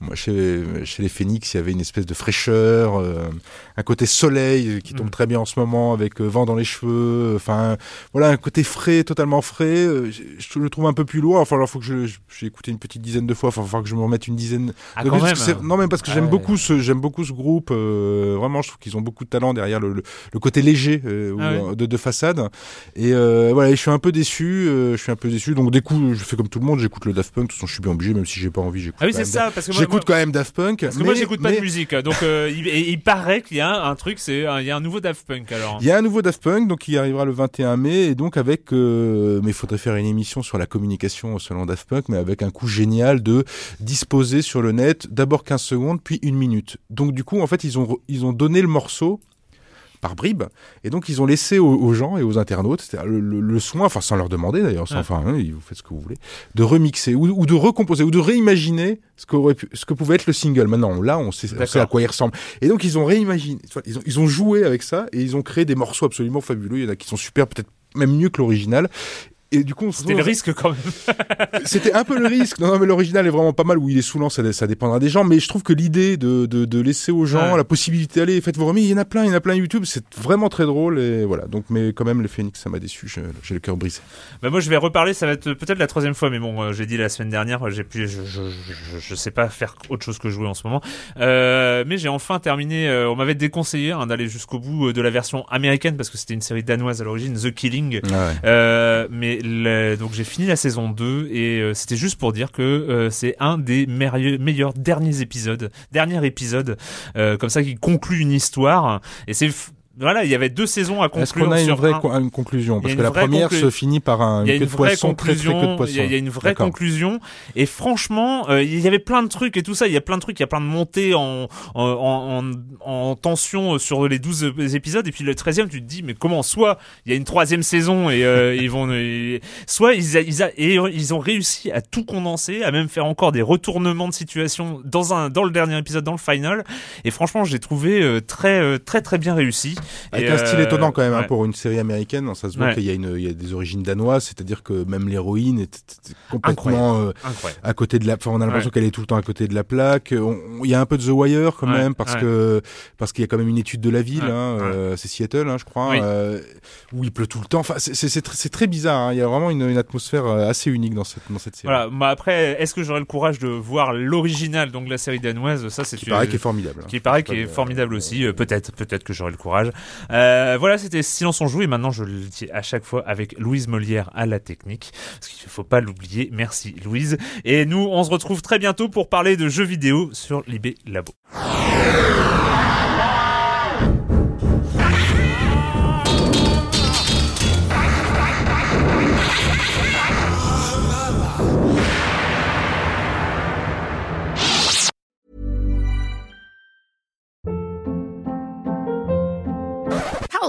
moi chez chez les Phoenix il y avait une espèce de fraîcheur, euh, un côté soleil qui tombe Mm. très bien en ce moment avec euh, vent dans les cheveux. Enfin voilà un côté frais, totalement frais. euh, je, je le trouve un peu plus lourd. Enfin alors faut que je j'ai écouté une petite dizaine de fois. Enfin faut que je me remette une dizaine Ah, de quand plus, même. parce que c'est- non, mais parce que Ah j'aime beaucoup ce, j'aime beaucoup ce groupe. euh, vraiment, je trouve qu'ils ont beaucoup de talent derrière le, le, le côté léger euh, Ah ou, de, de façade. Et euh, voilà, je suis un peu déçu. euh, je suis un peu déçu. Donc, des coups, je fais comme tout le monde. J'écoute le Daft Punk. De toute façon, je suis bien obligé, même si j'ai pas envie. J'écoute. Ah oui, c'est ça, parce que moi, J'écoute quand même Daft Punk. Parce que moi j'écoute pas mais de musique, donc euh, il, il paraît qu'il y a un truc, c'est il y a un nouveau Daft Punk alors. Il y a un nouveau Daft Punk, donc qui arrivera le 21 mai, et donc avec, euh, mais il faudrait faire une émission sur la communication selon Daft Punk, mais avec un coup génial de disposer sur le net d'abord 15 secondes, puis une minute. Donc du coup, en fait, ils ont, ils ont donné le morceau par bribes, et donc ils ont laissé aux, aux gens et aux internautes le, le- le soin, enfin sans leur demander d'ailleurs, sans- enfin hein, vous faites ce que vous voulez, de remixer ou, ou de recomposer ou de réimaginer ce, pu- ce que pouvait être le single. Maintenant, là, on sait, on sait D'accord. à quoi il ressemble. Et donc ils ont réimaginé, enfin, ils ont, ils ont joué avec ça et ils ont créé des morceaux absolument fabuleux. Il y en a qui sont super, peut-être même mieux que l'original. Et du coup, on se C'était le risque quand même. [LAUGHS] c'était un peu le risque. Non, non mais l'original est vraiment pas mal. Où il est saoulant, ça, ça dépendra des gens. Mais je trouve que l'idée de, de, de laisser aux gens Ouais. la possibilité d'aller, faites vos remis. Il y en a plein, il y en a plein YouTube. C'est vraiment très drôle et voilà. Donc, mais quand même, le Phoenix, ça m'a déçu. J'ai le cœur brisé. Bah moi je vais reparler, ça va être peut-être la troisième fois, mais bon, euh, j'ai dit la semaine dernière, j'ai pu, je, je, je, je sais pas faire autre chose que jouer en ce moment. Euh, mais j'ai enfin terminé. euh, on m'avait déconseillé hein, d'aller jusqu'au bout de la version américaine parce que c'était une série danoise à l'origine, The Killing. Euh, mais le- donc j'ai fini la saison 2 et euh, c'était juste pour dire que euh, c'est un des meilleurs, derniers épisodes, dernier épisode euh, comme ça qui conclut une histoire. Et c'est voilà, il y avait deux saisons à Est-ce conclure qu'on a une vraie un- co- une conclusion? Parce que une la première conclu- se finit par un il y a queue une de vraie poisson, très très queue de conclusion. poisson. Il y, a- il y a une vraie conclusion. Et franchement, euh, il y avait plein de trucs et tout ça. Il y a plein de trucs. Il y a plein de montées en en, en, en tension sur les 12 épisodes. Et puis le 13e, tu te dis, mais comment Soit il y a une troisième saison et euh, ils vont, et- soit ils, a- ils, a- et ils ont réussi à tout condenser, à même faire encore des retournements de situation dans un dans le dernier épisode, dans le final. Et franchement, j'ai trouvé euh, très très très bien réussi. Avec Et, un style euh, étonnant quand même hein, pour une série américaine. Ça se voit Ouais. qu'il y y a des origines danoises, c'est-à-dire que même l'héroïne est complètement euh, Incroyable. à côté de la. Enfin, on a l'impression qu'elle est tout le temps à côté de la plaque. Il y a un peu de The Wire quand même parce que parce qu'il y a quand même une étude de la ville. Hein, euh, c'est Seattle, hein, je crois, Oui. où il pleut tout le temps. Enfin, c'est- c'est c'est tr- c'est très bizarre. hein. Il y a vraiment une, une atmosphère assez unique dans cette dans cette série. Voilà. Bah après, est-ce que j'aurai le courage de voir l'original, donc la série danoise? Ça, c'est Qui paraît qui est formidable. hein. qui paraît qui est formidable aussi. Peut-être, peut-être que j'aurai le courage. Euh, voilà, c'était Silence on joue et maintenant je le dis à chaque fois avec Louise Molière à la technique parce qu'il faut pas l'oublier. Merci Louise. Et nous, on se retrouve très bientôt pour parler de jeux vidéo sur Libé Labo.